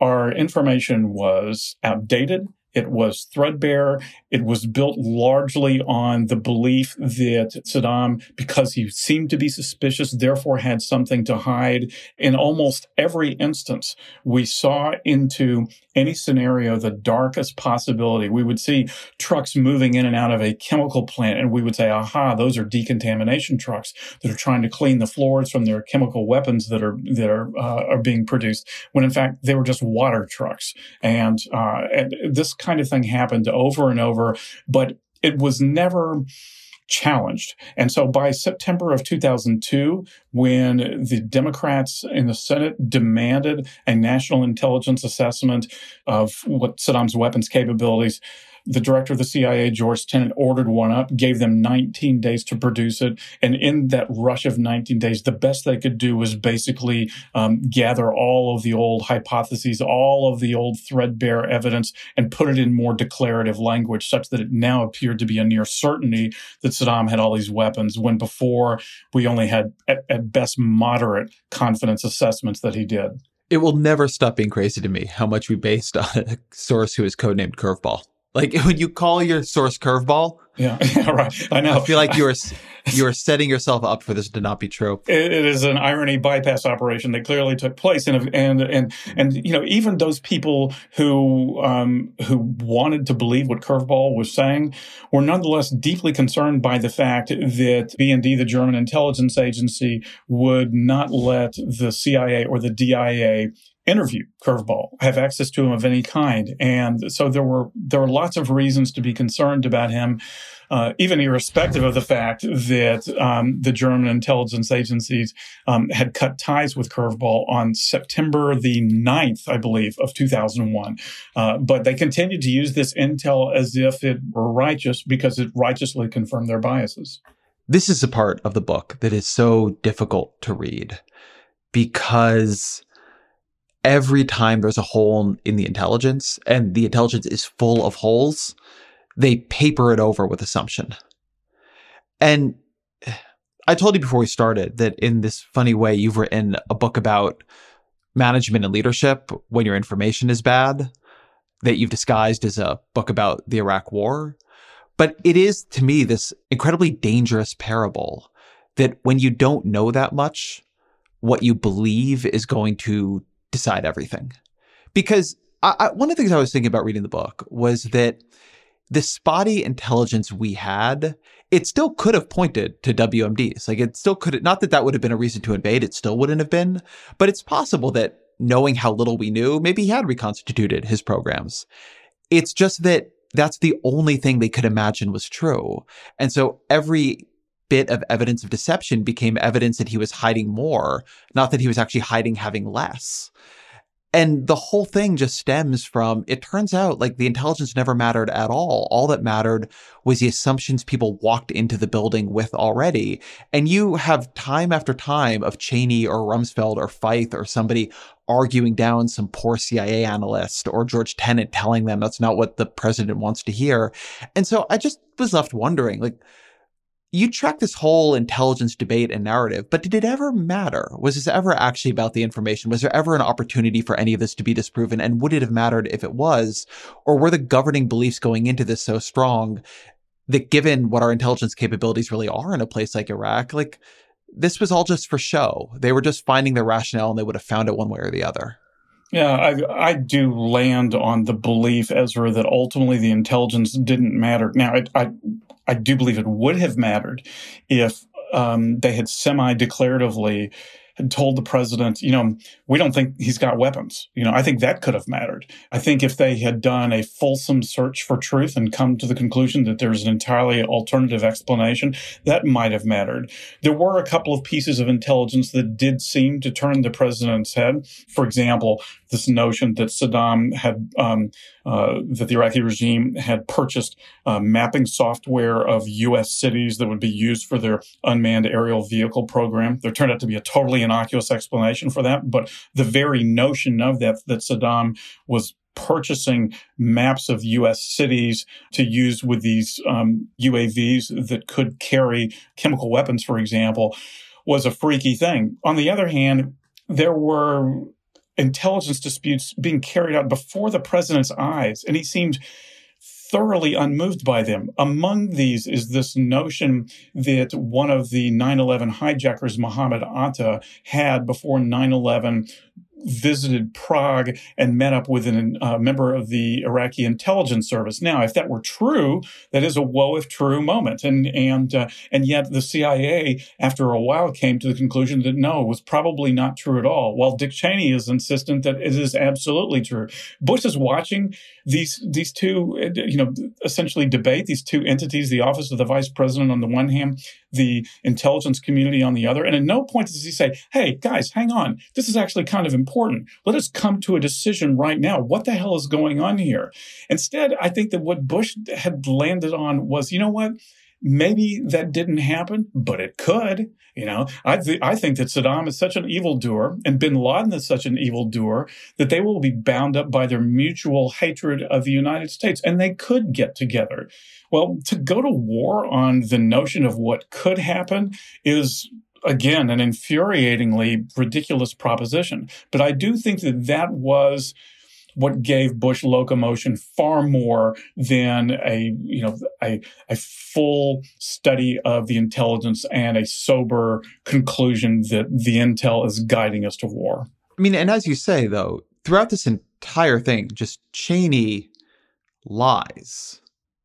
A: our information was outdated. It was threadbare. It was built largely on the belief that Saddam, because he seemed to be suspicious, therefore had something to hide. In almost every instance, we saw into any scenario the darkest possibility. We would see trucks moving in and out of a chemical plant, and we would say, aha, those are decontamination trucks that are trying to clean the floors from their chemical weapons that are that are uh, are being produced. When in fact they were just water trucks, and, uh, and this kind of thing happened over and over, but it was never challenged. And so by September of 2002, when the Democrats in the Senate demanded a national intelligence assessment of what Saddam's weapons capabilities, the director of the CIA, George Tenet, ordered one up, gave them 19 days to produce it. And in that rush of 19 days, the best they could do was basically um, gather all of the old hypotheses, all of the old threadbare evidence, and put it in more declarative language, such that it now appeared to be a near certainty that Saddam had all these weapons, when before we only had, at, at best, moderate confidence assessments that he did.
B: It will never stop being crazy to me how much we based on a source who is codenamed Curveball. Like (laughs) when you call your source curveball.
A: Yeah, (laughs) right. I know.
B: I feel like you are (laughs) you are setting yourself up for this to not be true.
A: it, it is an irony bypass operation that clearly took place, and and and and you know even those people who um, who wanted to believe what Curveball was saying were nonetheless deeply concerned by the fact that BND, the German intelligence agency, would not let the CIA or the DIA interview curveball have access to him of any kind and so there were there were lots of reasons to be concerned about him uh, even irrespective of the fact that um, the German intelligence agencies um, had cut ties with Curveball on September the 9th, I believe, of 2001. Uh, but they continued to use this intel as if it were righteous because it righteously confirmed their biases.
B: This is a part of the book that is so difficult to read because every time there's a hole in the intelligence and the intelligence is full of holes, they paper it over with assumption. And I told you before we started that in this funny way, you've written a book about management and leadership when your information is bad that you've disguised as a book about the Iraq war. But it is to me this incredibly dangerous parable that when you don't know that much, what you believe is going to decide everything. Because I, I, one of the things I was thinking about reading the book was that the spotty intelligence we had, it still could have pointed to WMDs. Like it still could, not that that would have been a reason to invade, it still wouldn't have been, but it's possible that knowing how little we knew, maybe he had reconstituted his programs. It's just that that's the only thing they could imagine was true. And so every bit of evidence of deception became evidence that he was hiding more, not that he was actually hiding having less. And the whole thing just stems from it turns out like the intelligence never mattered at all. All that mattered was the assumptions people walked into the building with already. And you have time after time of Cheney or Rumsfeld or Feith or somebody arguing down some poor CIA analyst or George Tenet telling them that's not what the president wants to hear. And so I just was left wondering like, you track this whole intelligence debate and narrative, but did it ever matter? Was this ever actually about the information? Was there ever an opportunity for any of this to be disproven? And would it have mattered if it was? Or were the governing beliefs going into this so strong that given what our intelligence capabilities really are in a place like Iraq, like this was all just for show? They were just finding their rationale and they would have found it one way or the other.
A: Yeah, I, I do land on the belief, Ezra, that ultimately the intelligence didn't matter. Now, I, I, I do believe it would have mattered if um, they had semi declaratively had told the president, you know, we don't think he's got weapons. You know, I think that could have mattered. I think if they had done a fulsome search for truth and come to the conclusion that there's an entirely alternative explanation, that might have mattered. There were a couple of pieces of intelligence that did seem to turn the president's head. For example, this notion that Saddam had, um, uh, that the Iraqi regime had purchased uh, mapping software of U.S. cities that would be used for their unmanned aerial vehicle program. There turned out to be a totally innocuous explanation for that, but the very notion of that, that Saddam was purchasing maps of U.S. cities to use with these um, UAVs that could carry chemical weapons, for example, was a freaky thing. On the other hand, there were intelligence disputes being carried out before the president's eyes, and he seemed thoroughly unmoved by them. Among these is this notion that one of the 9 11 hijackers, Mohammed Atta, had before 9 11 visited Prague and met up with a uh, member of the Iraqi intelligence service. Now, if that were true, that is a woe if true moment, and and uh, and yet the CIA, after a while, came to the conclusion that no, it was probably not true at all. While Dick Cheney is insistent that it is absolutely true. Bush is watching these these two, you know, essentially debate these two entities: the office of the vice president on the one hand, the intelligence community on the other. And at no point does he say, "Hey, guys, hang on, this is actually kind of important." Let us come to a decision right now. What the hell is going on here? Instead, I think that what Bush had landed on was, you know what? Maybe that didn't happen, but it could. You know, I, th- I think that Saddam is such an evildoer and bin Laden is such an evildoer that they will be bound up by their mutual hatred of the United States and they could get together. Well, to go to war on the notion of what could happen is again, an infuriatingly ridiculous proposition. But I do think that that was what gave Bush locomotion far more than a you know a, a full study of the intelligence and a sober conclusion that the intel is guiding us to war.
B: I mean, and as you say though, throughout this entire thing, just Cheney lies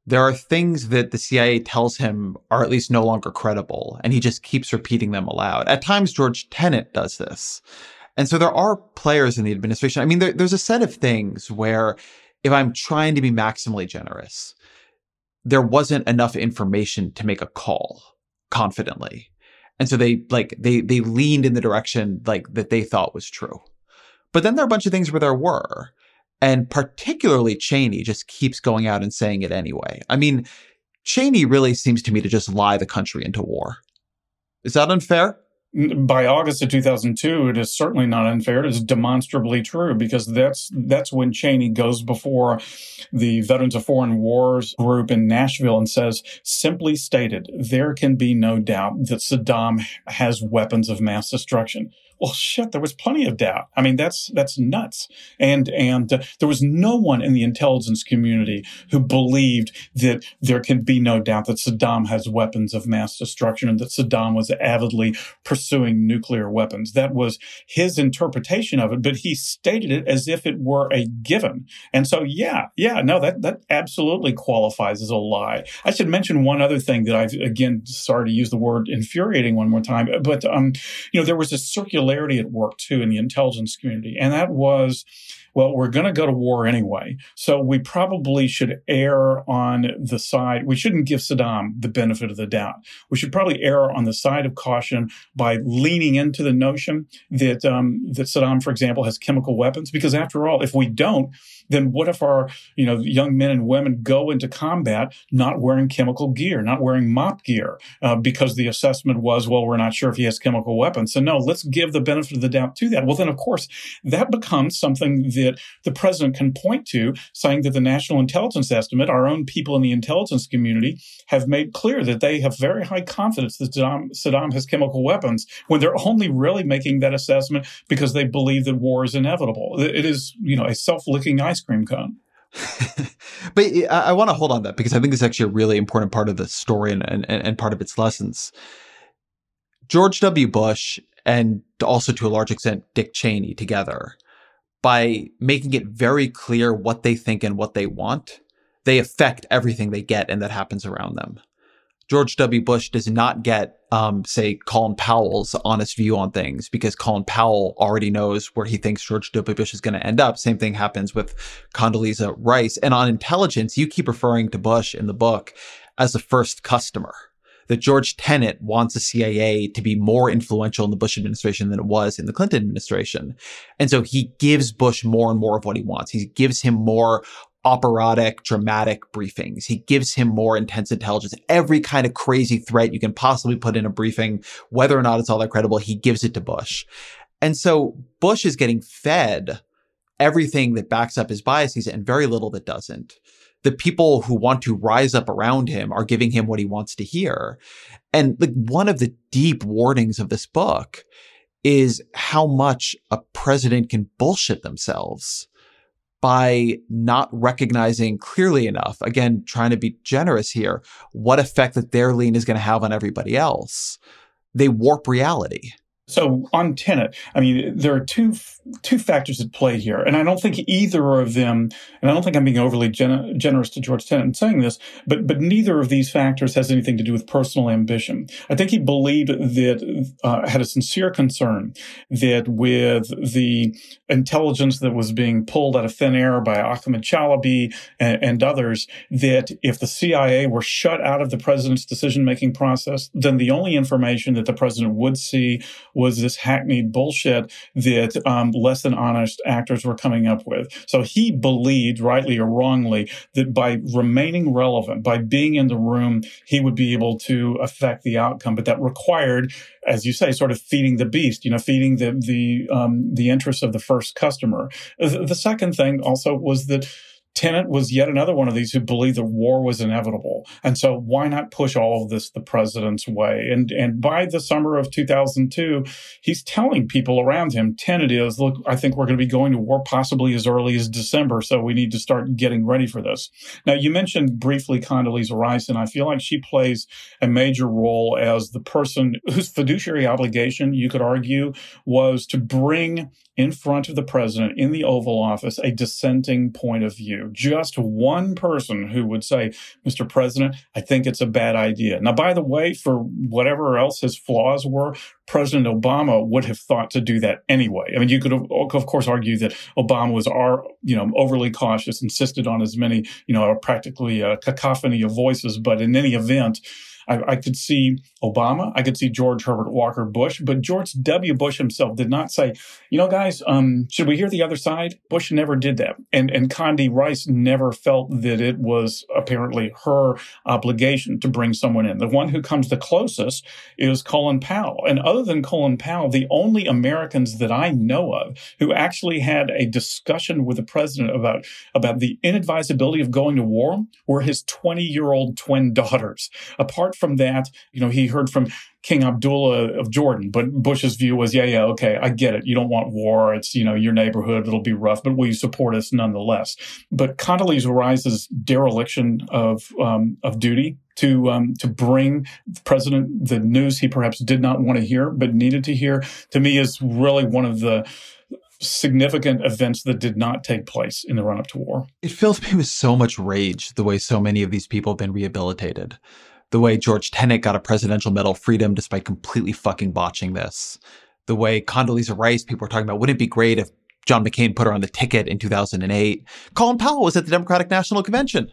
B: there are things that the CIA tells him are at least no longer credible, and he just keeps repeating them aloud. At times, George Tenet does this. And so there are players in the administration. I mean, there, there's a set of things where if I'm trying to be maximally generous, there wasn't enough information to make a call confidently. And so they like they they leaned in the direction like that they thought was true. But then there are a bunch of things where there were. And particularly Cheney just keeps going out and saying it anyway. I mean, Cheney really seems to me to just lie the country into war. Is that unfair?
A: By August of 2002, it is certainly not unfair. It is demonstrably true because that's that's when Cheney goes before the Veterans of Foreign Wars group in Nashville and says, simply stated, there can be no doubt that Saddam has weapons of mass destruction well, shit, there was plenty of doubt. I mean, that's that's nuts. And and uh, there was no one in the intelligence community who believed that there can be no doubt that Saddam has weapons of mass destruction and that Saddam was avidly pursuing nuclear weapons. That was his interpretation of it, but he stated it as if it were a given. And so, yeah, yeah, no, that that absolutely qualifies as a lie. I should mention one other thing that I've again sorry to use the word infuriating one more time, but um, you know, there was a at work too in the intelligence community. And that was, well, we're going to go to war anyway. So we probably should err on the side. We shouldn't give Saddam the benefit of the doubt. We should probably err on the side of caution by leaning into the notion that, um, that Saddam, for example, has chemical weapons. Because after all, if we don't, then what if our, you know, young men and women go into combat not wearing chemical gear, not wearing MOPP gear, uh, because the assessment was, well, we're not sure if he has chemical weapons. So no, let's give the benefit of the doubt to that. Well, then of course that becomes something that the president can point to, saying that the national intelligence estimate, our own people in the intelligence community have made clear that they have very high confidence that Saddam, Saddam has chemical weapons when they're only really making that assessment because they believe that war is inevitable. It is, you know, a self-licking ice cream cone. (laughs)
B: but uh, I, I want to hold on that because I think it's actually a really important part of the story and, and, and part of its lessons. George W. Bush and also to a large extent Dick Cheney together, by making it very clear what they think and what they want, they affect everything they get and that happens around them. George W. Bush does not get, um, say, Colin Powell's honest view on things because Colin Powell already knows where he thinks George W. Bush is going to end up. Same thing happens with Condoleezza Rice. And on intelligence, you keep referring to Bush in the book as the first customer. That George Tenet wants the CIA to be more influential in the Bush administration than it was in the Clinton administration. And so he gives Bush more and more of what he wants. He gives him more operatic, dramatic briefings. He gives him more intense intelligence. Every kind of crazy threat you can possibly put in a briefing, whether or not it's all that credible, he gives it to Bush. And so Bush is getting fed everything that backs up his biases and very little that doesn't. The people who want to rise up around him are giving him what he wants to hear. And like one of the deep warnings of this book is how much a president can bullshit themselves by not recognizing clearly enough, again, trying to be generous here, what effect that their lean is going to have on everybody else. They warp reality.
A: So on Tenet, I mean, there are two two factors at play here, and I don't think either of them, and I don't think I'm being overly gen- generous to George Tenet in saying this, but but neither of these factors has anything to do with personal ambition. I think he believed that uh, had a sincere concern that with the intelligence that was being pulled out of thin air by Ahmed Chalabi and, and others, that if the CIA were shut out of the president's decision making process, then the only information that the president would see this hackneyed bullshit that um, less than honest actors were coming up with. So he believed, rightly or wrongly, that by remaining relevant, by being in the room, he would be able to affect the outcome. But that required, as you say, sort of feeding the beast, you know, feeding the the um, the interests of the first customer. The second thing also was that Tenet was yet another one of these who believed that war was inevitable. And so why not push all of this the president's way? And, and by the summer of 2002, he's telling people around him, Tenet is, look, I think we're going to be going to war possibly as early as December. So we need to start getting ready for this. Now, you mentioned briefly Condoleezza Rice, and I feel like she plays a major role as the person whose fiduciary obligation, you could argue, was to bring in front of the president in the Oval Office a dissenting point of view. Just one person who would say, Mr. President, I think it's a bad idea. Now, by the way, for whatever else his flaws were, President Obama would have thought to do that anyway. I mean, you could of course argue that Obama was, our, you know, overly cautious, insisted on as many, you know, practically a cacophony of voices. But in any event, I, I, could see Obama, I could see George Herbert Walker Bush, but George W. Bush himself did not say, you know, guys, um, should we hear the other side? Bush never did that. And, and Condi Rice never felt that it was apparently her obligation to bring someone in. The one who comes the closest is Colin Powell. And other than Colin Powell, the only Americans that I know of who actually had a discussion with the president about, about the inadvisability of going to war were his 20 year old twin daughters. Apart from that, you know, he heard from King Abdullah of Jordan, but Bush's view was, yeah, yeah, okay, I get it. You don't want war. It's, you know, your neighborhood. It'll be rough, but will you support us nonetheless? But Condoleezza Rice's dereliction of, um, of duty to um, to bring the president the news he perhaps did not want to hear but needed to hear to me is really one of the significant events that did not take place in the run up to war.
B: It fills me with so much rage the way so many of these people have been rehabilitated. The way George Tenet got a Presidential Medal of Freedom despite completely fucking botching this. The way Condoleezza Rice, people were talking about, wouldn't it be great if John McCain put her on the ticket in 2008? Colin Powell was at the Democratic National Convention.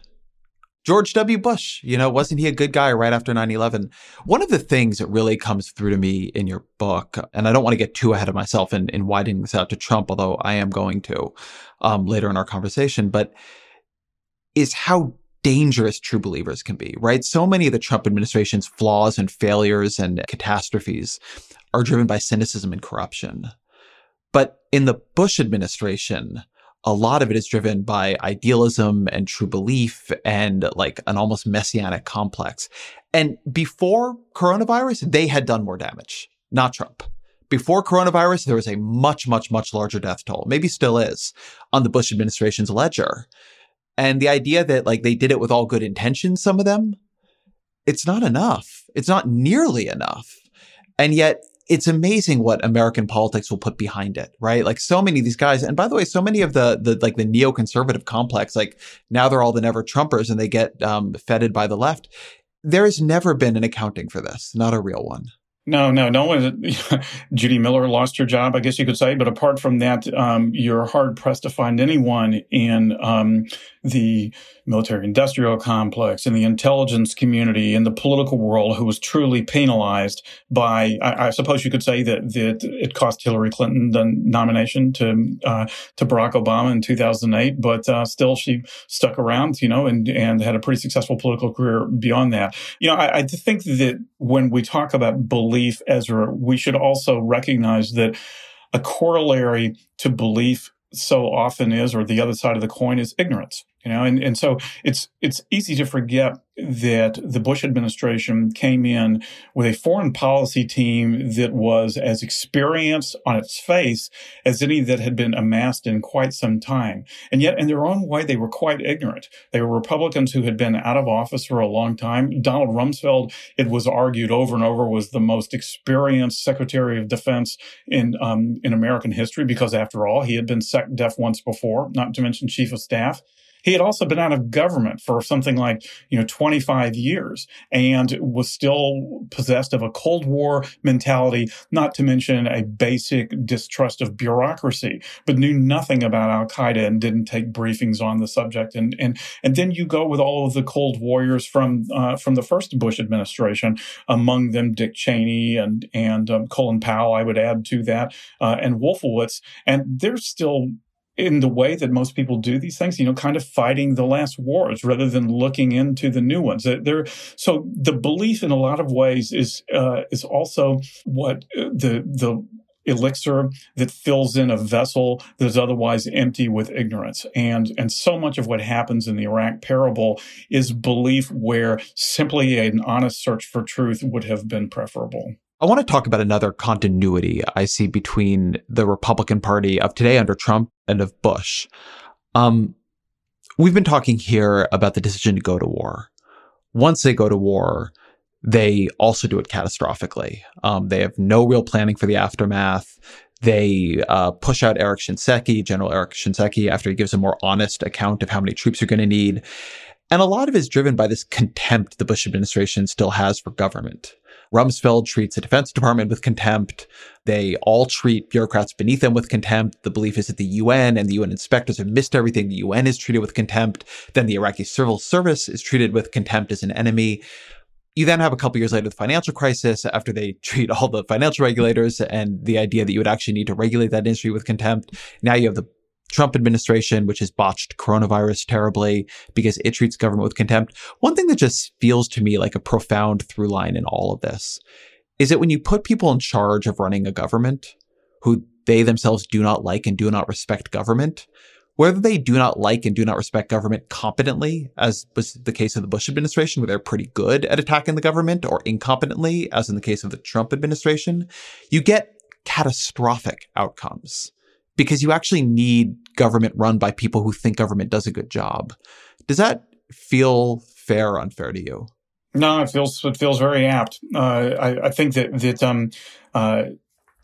B: George W. Bush, you know, wasn't he a good guy right after 9 11? One of the things that really comes through to me in your book, and I don't want to get too ahead of myself in, in widening this out to Trump, although I am going to um, later in our conversation, but is how dangerous true believers can be, right? So many of the Trump administration's flaws and failures and catastrophes are driven by cynicism and corruption. But in the Bush administration, a lot of it is driven by idealism and true belief and like an almost messianic complex. And before coronavirus, they had done more damage, not Trump. Before coronavirus, there was a much, much, much larger death toll, maybe still is, on the Bush administration's ledger. And the idea that like they did it with all good intentions, some of them, it's not enough. It's not nearly enough. And yet it's amazing what American politics will put behind it, right? Like so many of these guys, and by the way, so many of the the like the neoconservative complex, like now they're all the never Trumpers and they get um, feted by the left. There has never been an accounting for this, not a real one.
A: No, no, no one. (laughs) Judy Miller lost her job, I guess you could say. But apart from that, um, you're hard pressed to find anyone in um, the military industrial complex, in the intelligence community, in the political world who was truly penalized by, I, I suppose you could say that, that it cost Hillary Clinton the nomination to, uh, to Barack Obama in 2008, but, uh, still she stuck around, you know, and, and had a pretty successful political career beyond that. You know, I, I think that when we talk about belief, Ezra, we should also recognize that a corollary to belief so often is, or the other side of the coin is ignorance. You know, and, and so it's it's easy to forget that the Bush administration came in with a foreign policy team that was as experienced on its face as any that had been amassed in quite some time. And yet, in their own way, they were quite ignorant. They were Republicans who had been out of office for a long time. Donald Rumsfeld, it was argued over and over, was the most experienced Secretary of Defense in um, in American history because, after all, he had been Sec Def once before, not to mention Chief of Staff. He had also been out of government for something like, you know, 25 years and was still possessed of a Cold War mentality, not to mention a basic distrust of bureaucracy, but knew nothing about Al Qaeda and didn't take briefings on the subject. And, and, and then you go with all of the Cold Warriors from, uh, from the first Bush administration, among them Dick Cheney and, and um, Colin Powell, I would add to that, uh, and Wolfowitz. And they're still in the way that most people do these things, you know, kind of fighting the last wars rather than looking into the new ones. There, so the belief in a lot of ways is uh, is also what uh, the the elixir that fills in a vessel that is otherwise empty with ignorance. And, and so much of what happens in the Iraq parable is belief where simply an honest search for truth would have been preferable.
B: I want to talk about another continuity I see between the Republican Party of today under Trump and of Bush. Um, we've been talking here about the decision to go to war. Once they go to war, they also do it catastrophically. Um, they have no real planning for the aftermath. They uh, push out Eric Shinseki, General Eric Shinseki, after he gives a more honest account of how many troops you're going to need. And a lot of it is driven by this contempt the Bush administration still has for government. Rumsfeld treats the Defense Department with contempt. They all treat bureaucrats beneath them with contempt. The belief is that the UN and the UN inspectors have missed everything. The UN is treated with contempt. Then the Iraqi civil service is treated with contempt as an enemy. You then have a couple years later the financial crisis after they (laughs) treat all the financial regulators and the idea that you would actually need to regulate that industry with contempt. Now you have the Trump administration, which has botched coronavirus terribly because it treats government with contempt. One thing that just feels to me like a profound through line in all of this is that when you put people in charge of running a government who they themselves do not like and do not respect government, whether they do not like and do not respect government competently, as was the case of the Bush administration, where they're pretty good at attacking the government, or incompetently, as in the case of the Trump administration, you get catastrophic outcomes because you actually need government run by people who think government does a good job. Does that feel fair or unfair to you?
A: No, it feels it feels very apt. Uh, I, I, think that that um, uh,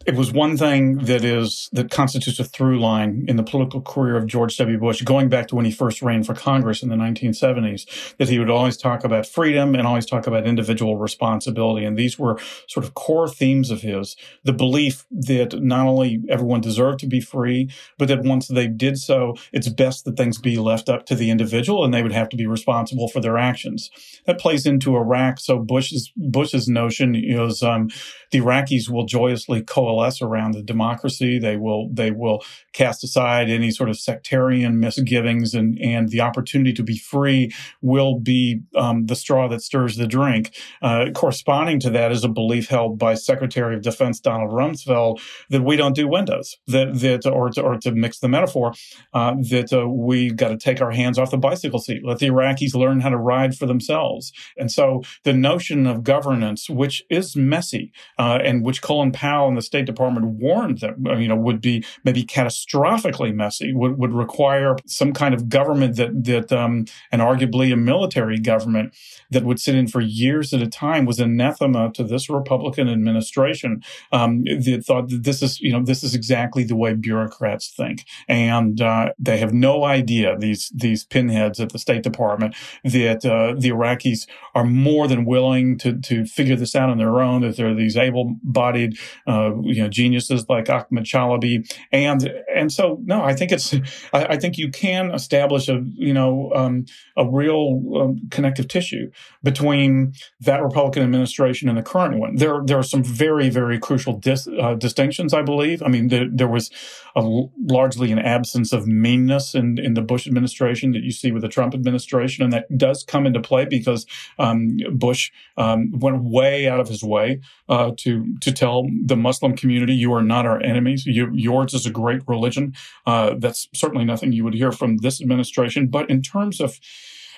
A: it was one thing that is that constitutes a through line in the political career of George W. Bush, going back to when he first ran for Congress in the 1970s, that he would always talk about freedom and always talk about individual responsibility. And these were sort of core themes of his. The belief that not only everyone deserved to be free, but that once they did so, it's best that things be left up to the individual and they would have to be responsible for their actions. That plays into Iraq. So Bush's, Bush's notion is, um, the Iraqis will joyously coalesce around the democracy. They will they will cast aside any sort of sectarian misgivings, and and the opportunity to be free will be um, the straw that stirs the drink. Uh, corresponding to that is a belief held by Secretary of Defense Donald Rumsfeld that we don't do windows. That that or to, or to mix the metaphor uh, that uh, we got to take our hands off the bicycle seat. Let the Iraqis learn how to ride for themselves. And so the notion of governance, which is messy, uh, and which Colin Powell and the State Department warned that uh, you know would be maybe catastrophically messy, would, would require some kind of government that that um, and arguably a military government that would sit in for years at a time was anathema to this Republican administration. Um, that thought that this is you know this is exactly the way bureaucrats think, and uh, they have no idea these these pinheads at the State Department that uh, the Iraqis are more than willing to to figure this out on their own. That there are these able-bodied, uh, you know, geniuses like Ahmad Chalabi, and and so no, I think it's, I, I think you can establish a you know um, a real um, connective tissue between that Republican administration and the current one. There there are some very very crucial dis, uh, distinctions, I believe. I mean, there, there was a, largely an absence of meanness in in the Bush administration that you see with the Trump administration, and that does come into play because um, Bush um, went way out of his way uh, to to tell the Muslim community, "You are not our enemies. You, yours is a great religion." Uh, that's certainly nothing you would hear from this administration. But in terms of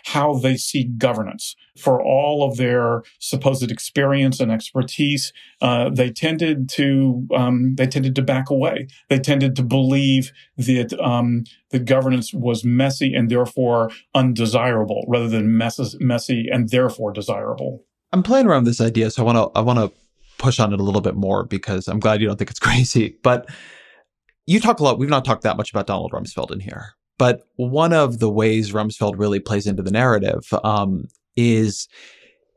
A: how they see governance. For all of their supposed experience and expertise, uh, they tended to um, they tended to back away. They tended to believe that um, the governance was messy and therefore undesirable, rather than mess- messy and therefore desirable.
B: I'm playing around with this idea, so I want to I want to push on it a little bit more because I'm glad you don't think it's (laughs) crazy. But you talk a lot. We've not talked that much about Donald Rumsfeld in here, but one of the ways Rumsfeld really plays into the narrative um, is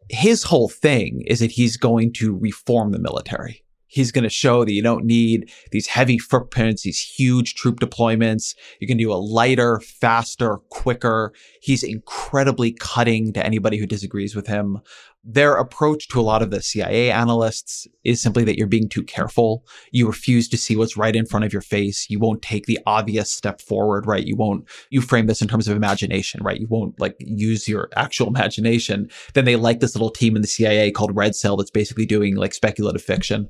B: his whole thing is that he's going to reform the military. He's going to show that you don't need these heavy footprints, these huge troop deployments. You can do a lighter, faster, quicker. He's incredibly cutting to anybody who disagrees with him their approach to a lot of the CIA analysts is simply that you're being too careful. You refuse to see what's right in front of your face. You won't take the obvious step forward, right? You won't, you frame this in terms of imagination, right? You won't like use your actual (laughs) imagination. Then they like this little team in the CIA called Red Cell that's basically doing like speculative fiction.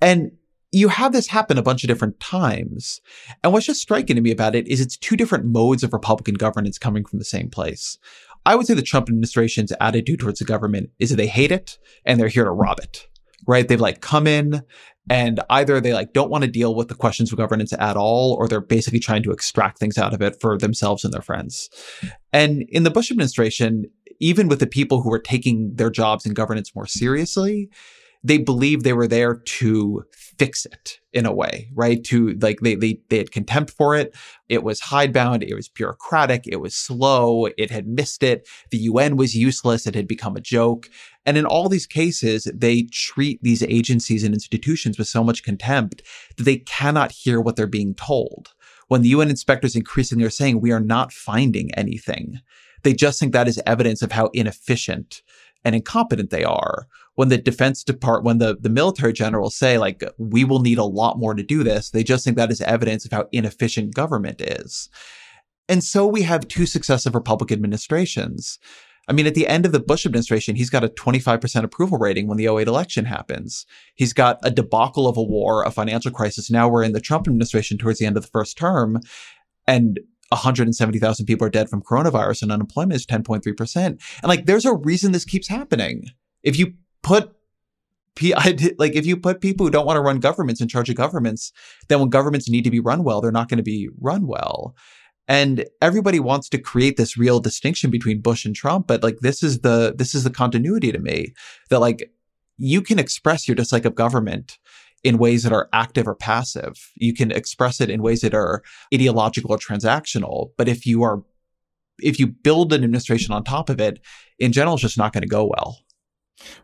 B: And you have this happen a bunch of different times. And what's just striking to me about it is it's two different modes of Republican governance coming from the same place. I would say the Trump administration's attitude towards the government is that they hate it and they're here to rob it, right? They've like come in and either they like don't want to deal with the questions of governance at all, or they're basically trying to extract things out of it for themselves and their friends. And in the Bush administration, even with the people who were taking their jobs in governance more seriously, they believed they were there to fix it in a way, right? To like they they they had contempt for it. It was hidebound, it was bureaucratic, it was slow, it had missed it. The UN was useless, it had become a joke. And in all these cases, they treat these agencies and institutions with so much contempt that they cannot hear what they're being told. When the UN inspectors increasingly are saying we are not finding anything, they just think that is evidence of how inefficient and incompetent they are. When the defense depart, when the, the military generals say like, we will need a lot more to do this, they just think that is evidence of how inefficient government is. And so we have two successive Republican administrations. I mean, at the end of the Bush administration, he's got a 25% approval rating when the 08 election happens. He's got a debacle of a war, a financial crisis. Now we're in the Trump administration towards the end of the first term, and 170,000 people are dead from coronavirus and unemployment is 10.3%. And like, there's a reason this keeps happening. If you put (laughs) like if you put people who don't want to run governments in charge of governments, then when governments need to be run well, they're not going to be run well. And everybody wants to create this real distinction between Bush and Trump, but like this is the this is the continuity to me that like you can express your dislike of government in ways that are active or passive. You can express it in ways that are ideological or transactional. But if you are if you build an administration on top of it, in general, it's just not going to go well.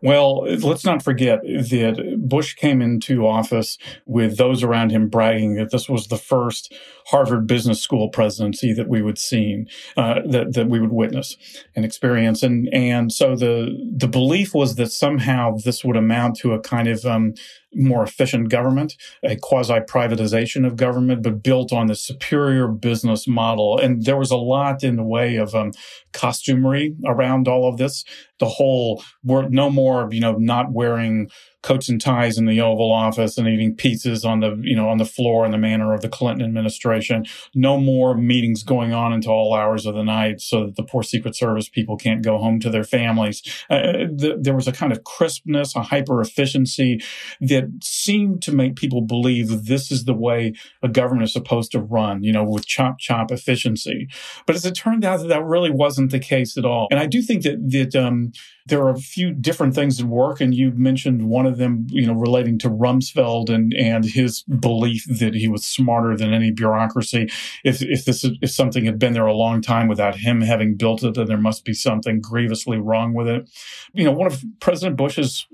A: Well, let's not forget that Bush came into office with those around him bragging that this was the first Harvard Business School presidency that we would see, uh, that that we would witness and experience, and and so the the belief was that somehow this would amount to a kind of um, more efficient government, a quasi privatization of government, but built on the superior business model. And there was a lot in the way of um, costumery around all of this. The whole, we're no more, you know, not wearing coats and ties in the Oval Office and eating pizzas on the, you know, on the floor in the manner of the Clinton administration. No more meetings going on until all hours of the night so that the poor Secret Service people can't go home to their families. Uh, the, there was a kind of crispness, a hyper efficiency that seemed to make people believe this is the way a government is supposed to run, you know, with chop chop efficiency. But as it turned out, that, that really wasn't the case at all. And I do think that, that, um, there are a few different things at work, and you mentioned one of them, you know, relating to Rumsfeld and and his belief that he was smarter than any bureaucracy. If if this if something had been there a long time without him having built it, then there must be something grievously wrong with it. You know, one of President Bush's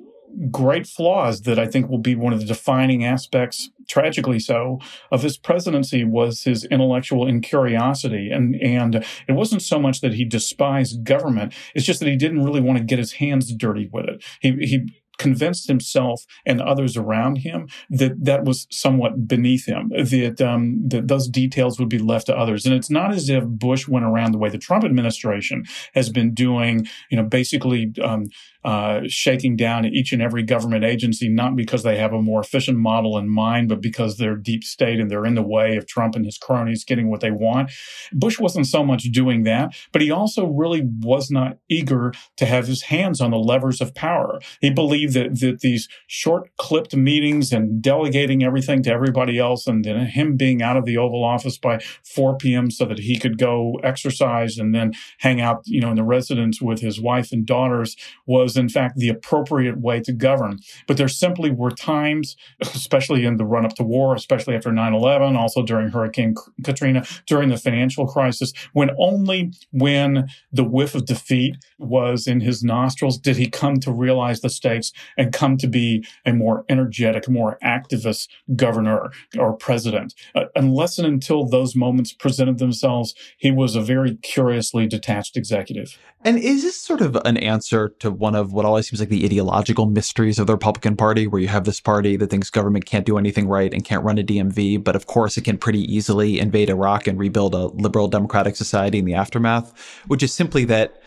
A: great flaws that I think will be one of the defining aspects, tragically so, of his presidency was his intellectual incuriosity. And, and it wasn't so much that he despised government. It's just that he didn't really want to get his hands dirty with it. He, he, convinced himself and others around him that that was somewhat beneath him, that, um, that those details would be left to others. And it's not as if Bush went around the way the Trump administration has been doing, you know, basically um, uh, shaking down each and every government agency, not because they have a more efficient model in mind, but because they're deep state and they're in the way of Trump and his cronies getting what they want. Bush wasn't so much doing that, but he also really was not eager to have his hands on the levers of power. He believed that, that these short clipped meetings and delegating everything to everybody else and then him being out of the Oval Office by 4 p.m. so that he could go exercise and then hang out, you know, in the residence with his wife and daughters was was in fact the appropriate way to govern. But there simply were times, especially in the run up to war, especially after 9 11, also during Hurricane Katrina, during the financial crisis, when only when the whiff of defeat was in his nostrils did he come to realize the stakes and come to be a more energetic, more activist governor or president. Uh, unless and until those moments presented themselves, he was a very curiously detached executive.
B: And is this sort of an answer to one of what always seems like the ideological mysteries of the Republican Party, where you have this party that thinks government can't do anything right and can't run a DMV, but of course it can pretty easily invade Iraq and rebuild a liberal democratic society in the aftermath, which is simply that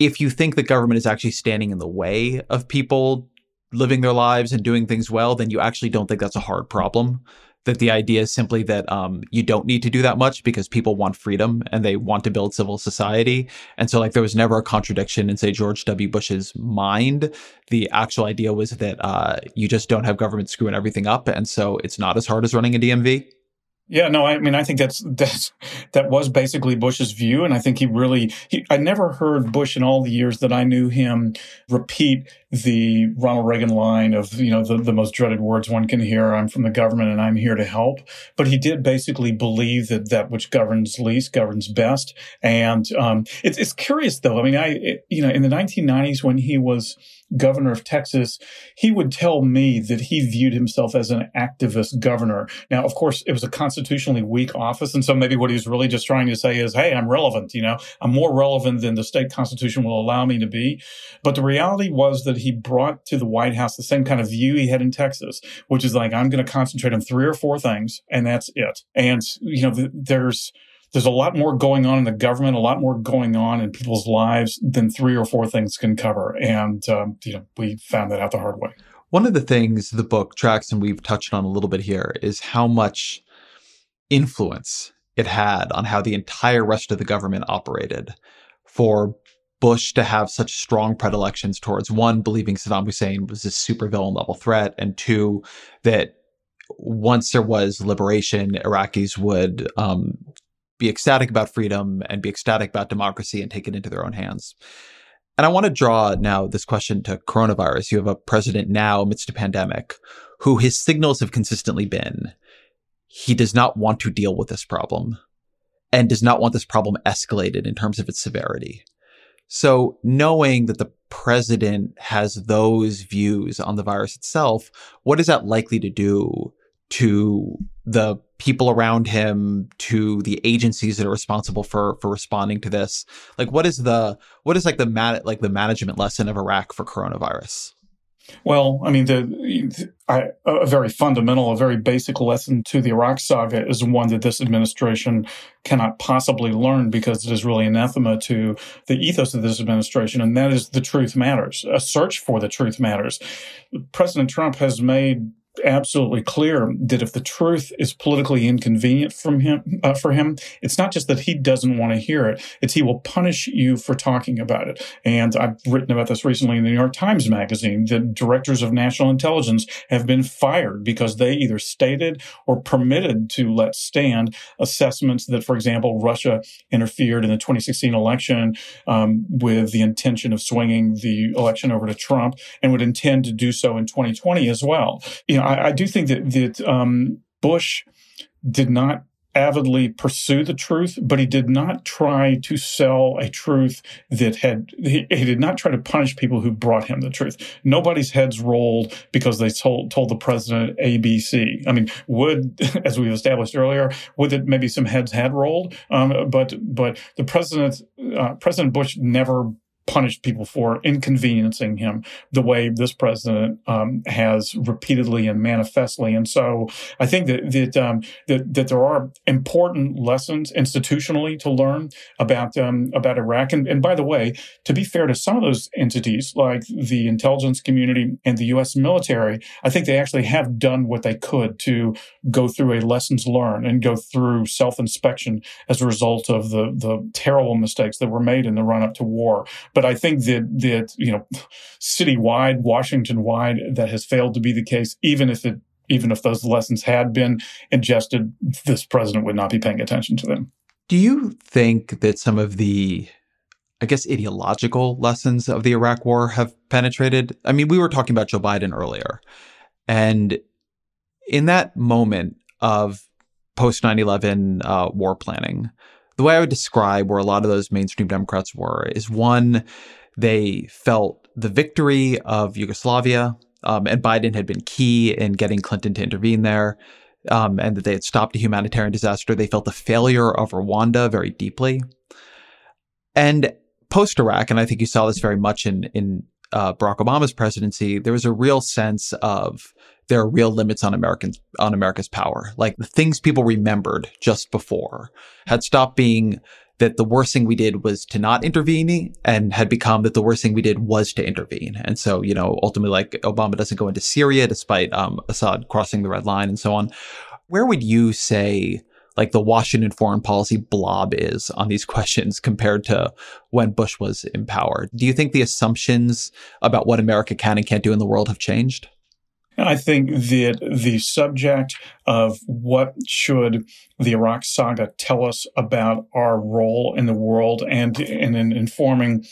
B: if you think the government is actually standing in the way of people living their lives and doing things well, then you actually don't think that's a hard problem that the idea is simply that um, you don't need to do that much because people want freedom and they want to build civil society. And so, like, there was never a contradiction in, say, George W. Bush's mind. The actual idea was that uh, you just don't have government screwing everything up. And so it's not as hard as running a DMV.
A: Yeah, no, I mean, I think that's (laughs) that's that was basically Bush's view, and I think he really. He, I never heard Bush in all the years that I knew him repeat the Ronald Reagan line of, you know, the, the most dreaded words one can hear, I'm from the government and I'm here to help. But he did basically believe that that which governs least governs best. And um, it's, it's curious though. I mean, I, it, you know, in the 1990s when he was governor of Texas, he would tell me that he viewed himself as an activist governor. Now, of course, it was a constitutionally weak office. And so maybe what he's really just trying to say is, Hey, I'm relevant. You know, I'm more relevant than the state constitution will allow me to be. But the reality was that he brought to the White House the same kind of view he had in Texas, which is like, I'm going to concentrate on three or four things and that's it. And, you know, there's, there's a lot more going on in the government, a lot more going on in people's lives than three or four things can cover. And, um, you know, we found that out the hard way.
B: One of the things the book tracks, and we've touched on a little bit here, is how much influence it had on how the entire rest of the government operated. For Bush to have such strong predilections towards one, believing Saddam Hussein was a supervillain level threat, and two, that once there was liberation, Iraqis would um, be ecstatic about freedom and be ecstatic about democracy and take it into their own hands. And I want to draw now this question to coronavirus. You have a president now amidst a pandemic who his signals have consistently been he does not want to deal with this problem and does not want this problem escalated in terms of its severity. So knowing that the president has those views on the virus itself, what is that likely to do to the people around him to the agencies that are responsible for for responding to this? Like what is the what is like the like the management lesson of iraq for coronavirus
A: well, I mean, the, I, a very fundamental, a very basic lesson to the Iraq saga is one that this administration cannot possibly learn because it is really anathema to the ethos of this administration, and that is the truth matters. A search for the truth matters. President Trump has made absolutely clear that if the truth is politically inconvenient from him uh, for him it's not just that he doesn't want to hear it it's he will punish you for talking about it. And i've written about this recently in the new york times magazine that directors of national intelligence have been fired because they either stated or permitted to let stand assessments that for example russia interfered in the 2016 election um, with the intention of swinging the election over to trump and would intend to do so in 2020 as well. You know I, I do think that that um, Bush did not avidly pursue the truth, but he did not try to sell a truth that had, he, he, did not try to punish people who brought him the truth. Nobody's heads rolled because they told, told the president ABC. I mean, would, (laughs) as we've established earlier, would that maybe some heads had rolled? Um, but, but the president, uh, President Bush never punished people for inconveniencing him the way this president um, has repeatedly and manifestly. And so I think that that, um, that that there are important lessons institutionally to learn about um, about Iraq. And, and by the way, to be fair to some of those entities, like the intelligence community and the U.S. military, I think they actually have done what they could to go through a lessons learned and go through self inspection as a result of the the terrible mistakes that were made in the run up to war. But I think that that you know, citywide, Washington wide, that has failed to be the case. Even if it, even if those lessons had been ingested, this president would not be paying attention to them.
B: Do you think that some of the I guess ideological lessons of the Iraq war have penetrated. I mean, we were talking about Joe Biden earlier. And in that moment of post 9 11 uh, war planning, the way I would describe where a lot of those mainstream Democrats were is one, they felt the victory of Yugoslavia, um, and Biden had been key in getting Clinton to intervene there, um, and that they had stopped a humanitarian disaster. They felt the failure of Rwanda very deeply. And post Iraq, and I think you saw this very much in in uh, Barack Obama's presidency, there was a real sense of there are real limits on Americans on America's power. Like the things people remembered just before had stopped being that the worst thing we did was to not intervene and had become that the worst thing we did was to intervene. And so, you know, ultimately like Obama doesn't go into Syria despite um, Assad crossing the red line and so on. Where would you say like the Washington foreign policy blob is on these (laughs) questions compared to when Bush was in power? Do you think the assumptions about what America can and can't do in the world have changed?
A: And I think that the subject of what should the Iraq saga tell us about our role in the world and, and in informing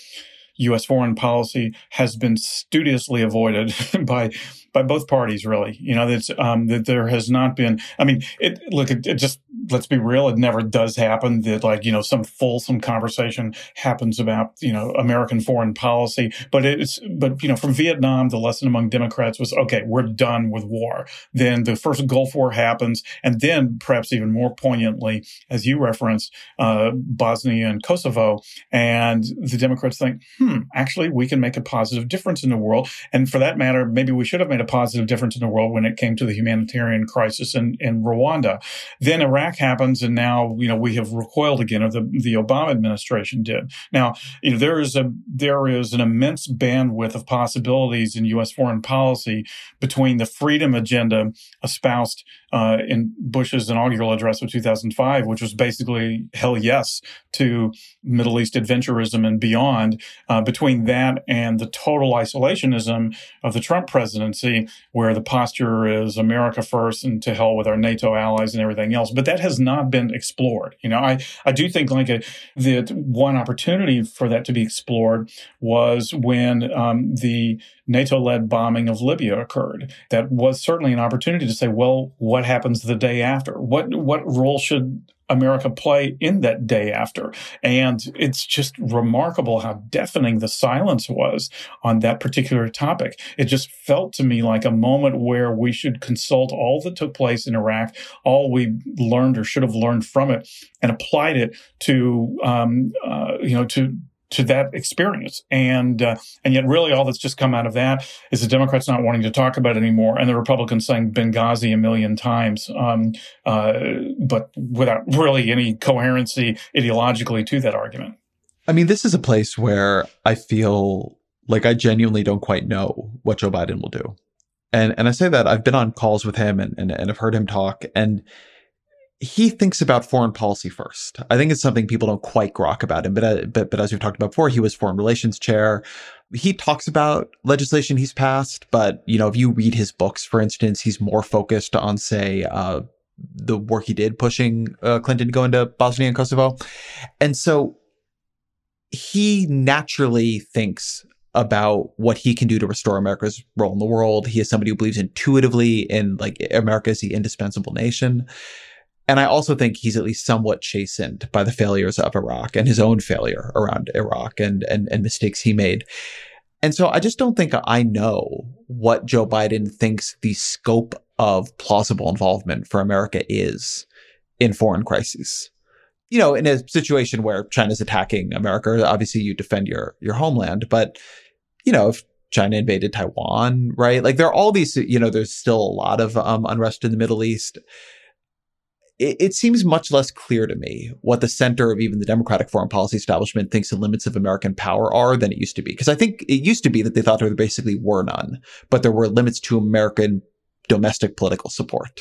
A: U.S. foreign policy has been studiously avoided (laughs) by by both parties, really. You know, um, that there has not been. I mean, it look, it, it, just let's be real. It never does happen that like you know some fulsome conversation happens about you know American foreign policy. But it's but you know from Vietnam, the lesson among Democrats was okay, we're done with war. Then the first Gulf War happens, and then perhaps even more poignantly, as you referenced, uh, Bosnia and Kosovo, and the Democrats think, hmm, actually we can make a positive difference in the world, and for that matter, maybe we should have made a positive difference in the world when it came to the humanitarian crisis in, in Rwanda. Then Iraq happens, and now you know we have recoiled again, or the the Obama administration did. Now you know there is a there is an immense bandwidth of possibilities in U.S. foreign policy between the freedom agenda espoused uh, in Bush's inaugural address of 2005, which was basically hell yes to Middle East adventurism and beyond. Uh, between that and the total isolationism of the Trump presidency, where the posture is America first and to hell with our NATO allies and everything else. But that has not been explored. You know, I, I do think like a, that one opportunity for that to be explored was when um, the NATO led bombing of Libya occurred. That was certainly an opportunity to say, well, what happens the day after? What, what role should America play in that day after. And it's just remarkable how deafening the silence was on that particular topic. It just felt to me like a moment where we should consult all that took place in Iraq, all we learned or should have learned from it, and applied it to, um, uh, you know, to to that experience. And uh, and yet, really, all that's just come out of that is the Democrats not wanting to talk about it anymore, and the Republicans saying Benghazi a million times, um, uh, but without really any coherency ideologically to that argument.
B: I mean, this is a place where I feel like I genuinely don't quite know what Joe Biden will do. And and I say that I've been on calls with him and and, and I've heard him talk and he thinks about foreign policy first. I think it's something people don't quite grok about him. But, uh, but, but as we've talked about before, he was foreign relations chair. He talks about legislation he's passed, but you know, if you read his books, for instance, he's more focused on, say, uh, the work he did pushing uh, Clinton to go into Bosnia and Kosovo. And so he naturally thinks about what he can do to restore America's role in the world. He is somebody who believes intuitively in like America as the indispensable nation. And I also think he's at least somewhat chastened by the failures of Iraq and his own failure around Iraq and, and, and mistakes he made. And so I just don't think I know what Joe Biden thinks the scope of plausible involvement for America is in foreign crises. You know, in a situation where China's attacking America, obviously you defend your your homeland, but you know, if China invaded Taiwan, right? Like there are all these, you know, there's still a lot of um, unrest in the Middle East it, it, seems much less clear to me what the center of even the Democratic foreign policy establishment thinks the limits of American power are than it used to be. Because I think it used to be that they thought there basically were none, but there were limits to American domestic political support.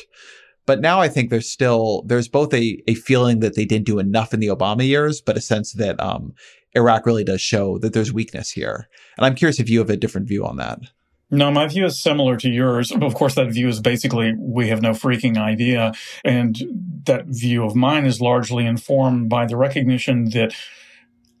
B: But now I think there's still there's both a a feeling that they didn't do enough in the Obama years, but a sense that um, Iraq really does show that there's weakness here. And I'm curious if you have a different view on that.
A: No, my view is similar to yours. Of course, that view is basically we have no freaking idea. And that view of mine is largely informed by the recognition that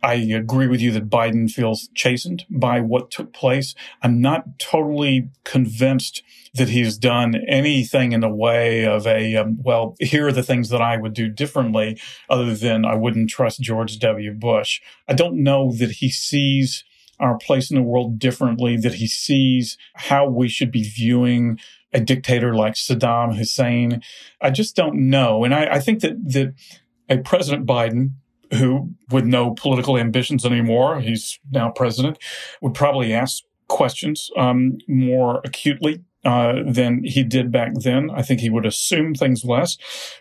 A: I agree with you that Biden feels chastened by what took place. I'm not totally convinced that he's done anything in the way of a, um, well, here are the things that I would do differently, other than I wouldn't trust George W. Bush. I don't know that he sees our place in the world differently, that he sees how we should be viewing a dictator like Saddam Hussein. I just don't know. And I, I think that, that a President Biden who, with no political ambitions anymore, he's now president, would probably ask questions um, more acutely uh, than he did back then. I think he would assume things less.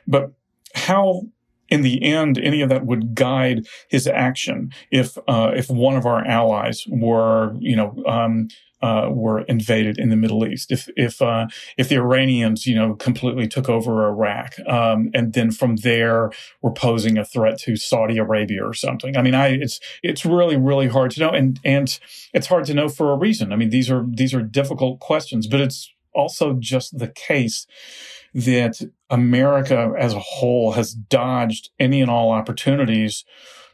A: But how in the end, any of that would guide his action if uh, if one of our allies were, you know, um, uh, were invaded in the Middle East. If if uh, if the Iranians, you know, completely took over Iraq, um, and then from there were posing a threat to Saudi Arabia or something. I mean, I it's it's really really hard to know, and and it's hard to know for a reason. I mean, these are these are difficult questions, but it's also just the case that America as a whole has dodged any and all opportunities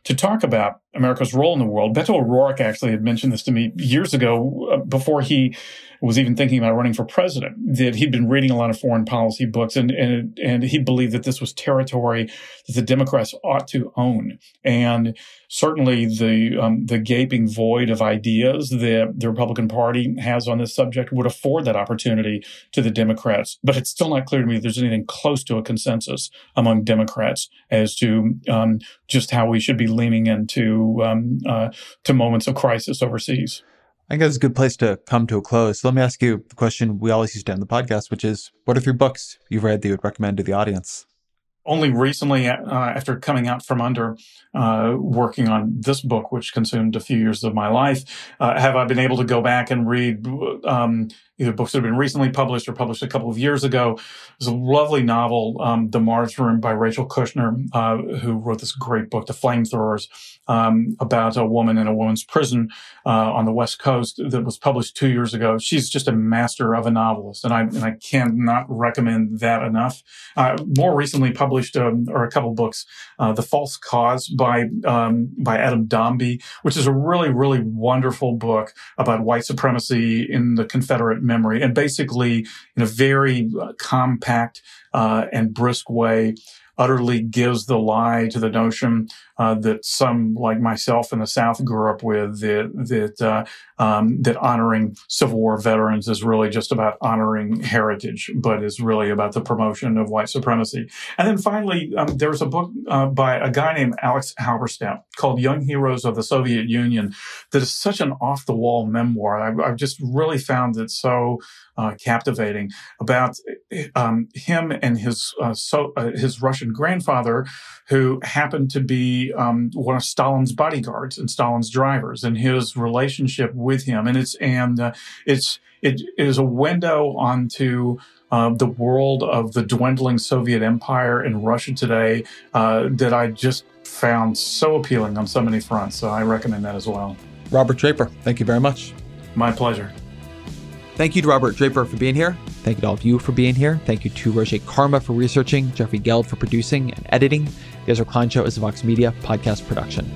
A: to talk about America's role in the world. Beto O'Rourke actually had mentioned this to me years ago uh, before he was even thinking about running for president, that he'd been reading a lot of foreign policy books and, and, and he believed that this was territory that the Democrats ought to own. And certainly the, um, the gaping void of ideas that the Republican Party has on this subject would afford that opportunity to the Democrats. But it's still not clear to me there's anything close to a consensus among Democrats as to um, just how we should be leaning into um, uh, to moments of crisis overseas.
B: I think that's a good place to come to a close. So let me ask you the question we always used to end the podcast, which is what are three books you've read that you would recommend to the audience?
A: Only recently, uh, after coming out from under uh, working on this book, which consumed a few years of my life, uh, have I been able to go back and read um, either books that have been recently published or published a couple of years ago. There's a lovely novel, um, The Mars Room by Rachel Kushner, uh, who wrote this great book, The Flamethrowers, um, about a woman in a woman's prison uh, on the West Coast that was published two years ago. She's just a master of a novelist, and I, and I cannot recommend that enough. Uh, more recently published, um, or a couple books, uh, The False Cause by, um, by Adam Domby, which is a really, really wonderful book about white supremacy in the Confederate memory and basically in a very uh, compact uh, and brisk way utterly gives the lie to the notion uh, that some like myself in the South grew up with that that uh, um, that honoring Civil War veterans is really just about honoring heritage, but is really about the promotion of white supremacy. And then finally, um, there's a book uh, by a guy named Alex Halberstadt called "Young Heroes of the Soviet Union" that is such an off the wall memoir. I've, I've, just really found it so uh, captivating about um, him and his uh, so uh, his Russian grandfather, who happened to be um, one of Stalin's bodyguards and Stalin's drivers, and his relationship with him. And it's and uh, it's it is a window onto uh, the world of the dwindling Soviet Empire and Russia today uh, that I just found so appealing on so many fronts. So I recommend that as well.
B: Robert Draper, thank you very much.
A: My pleasure.
B: Thank you to Robert Draper for being here. Thank you to all of you for being here. Thank you to Roger Karma for researching, Jeffrey Geld for producing and editing. The Ezra Klein Show is a Vox Media podcast production.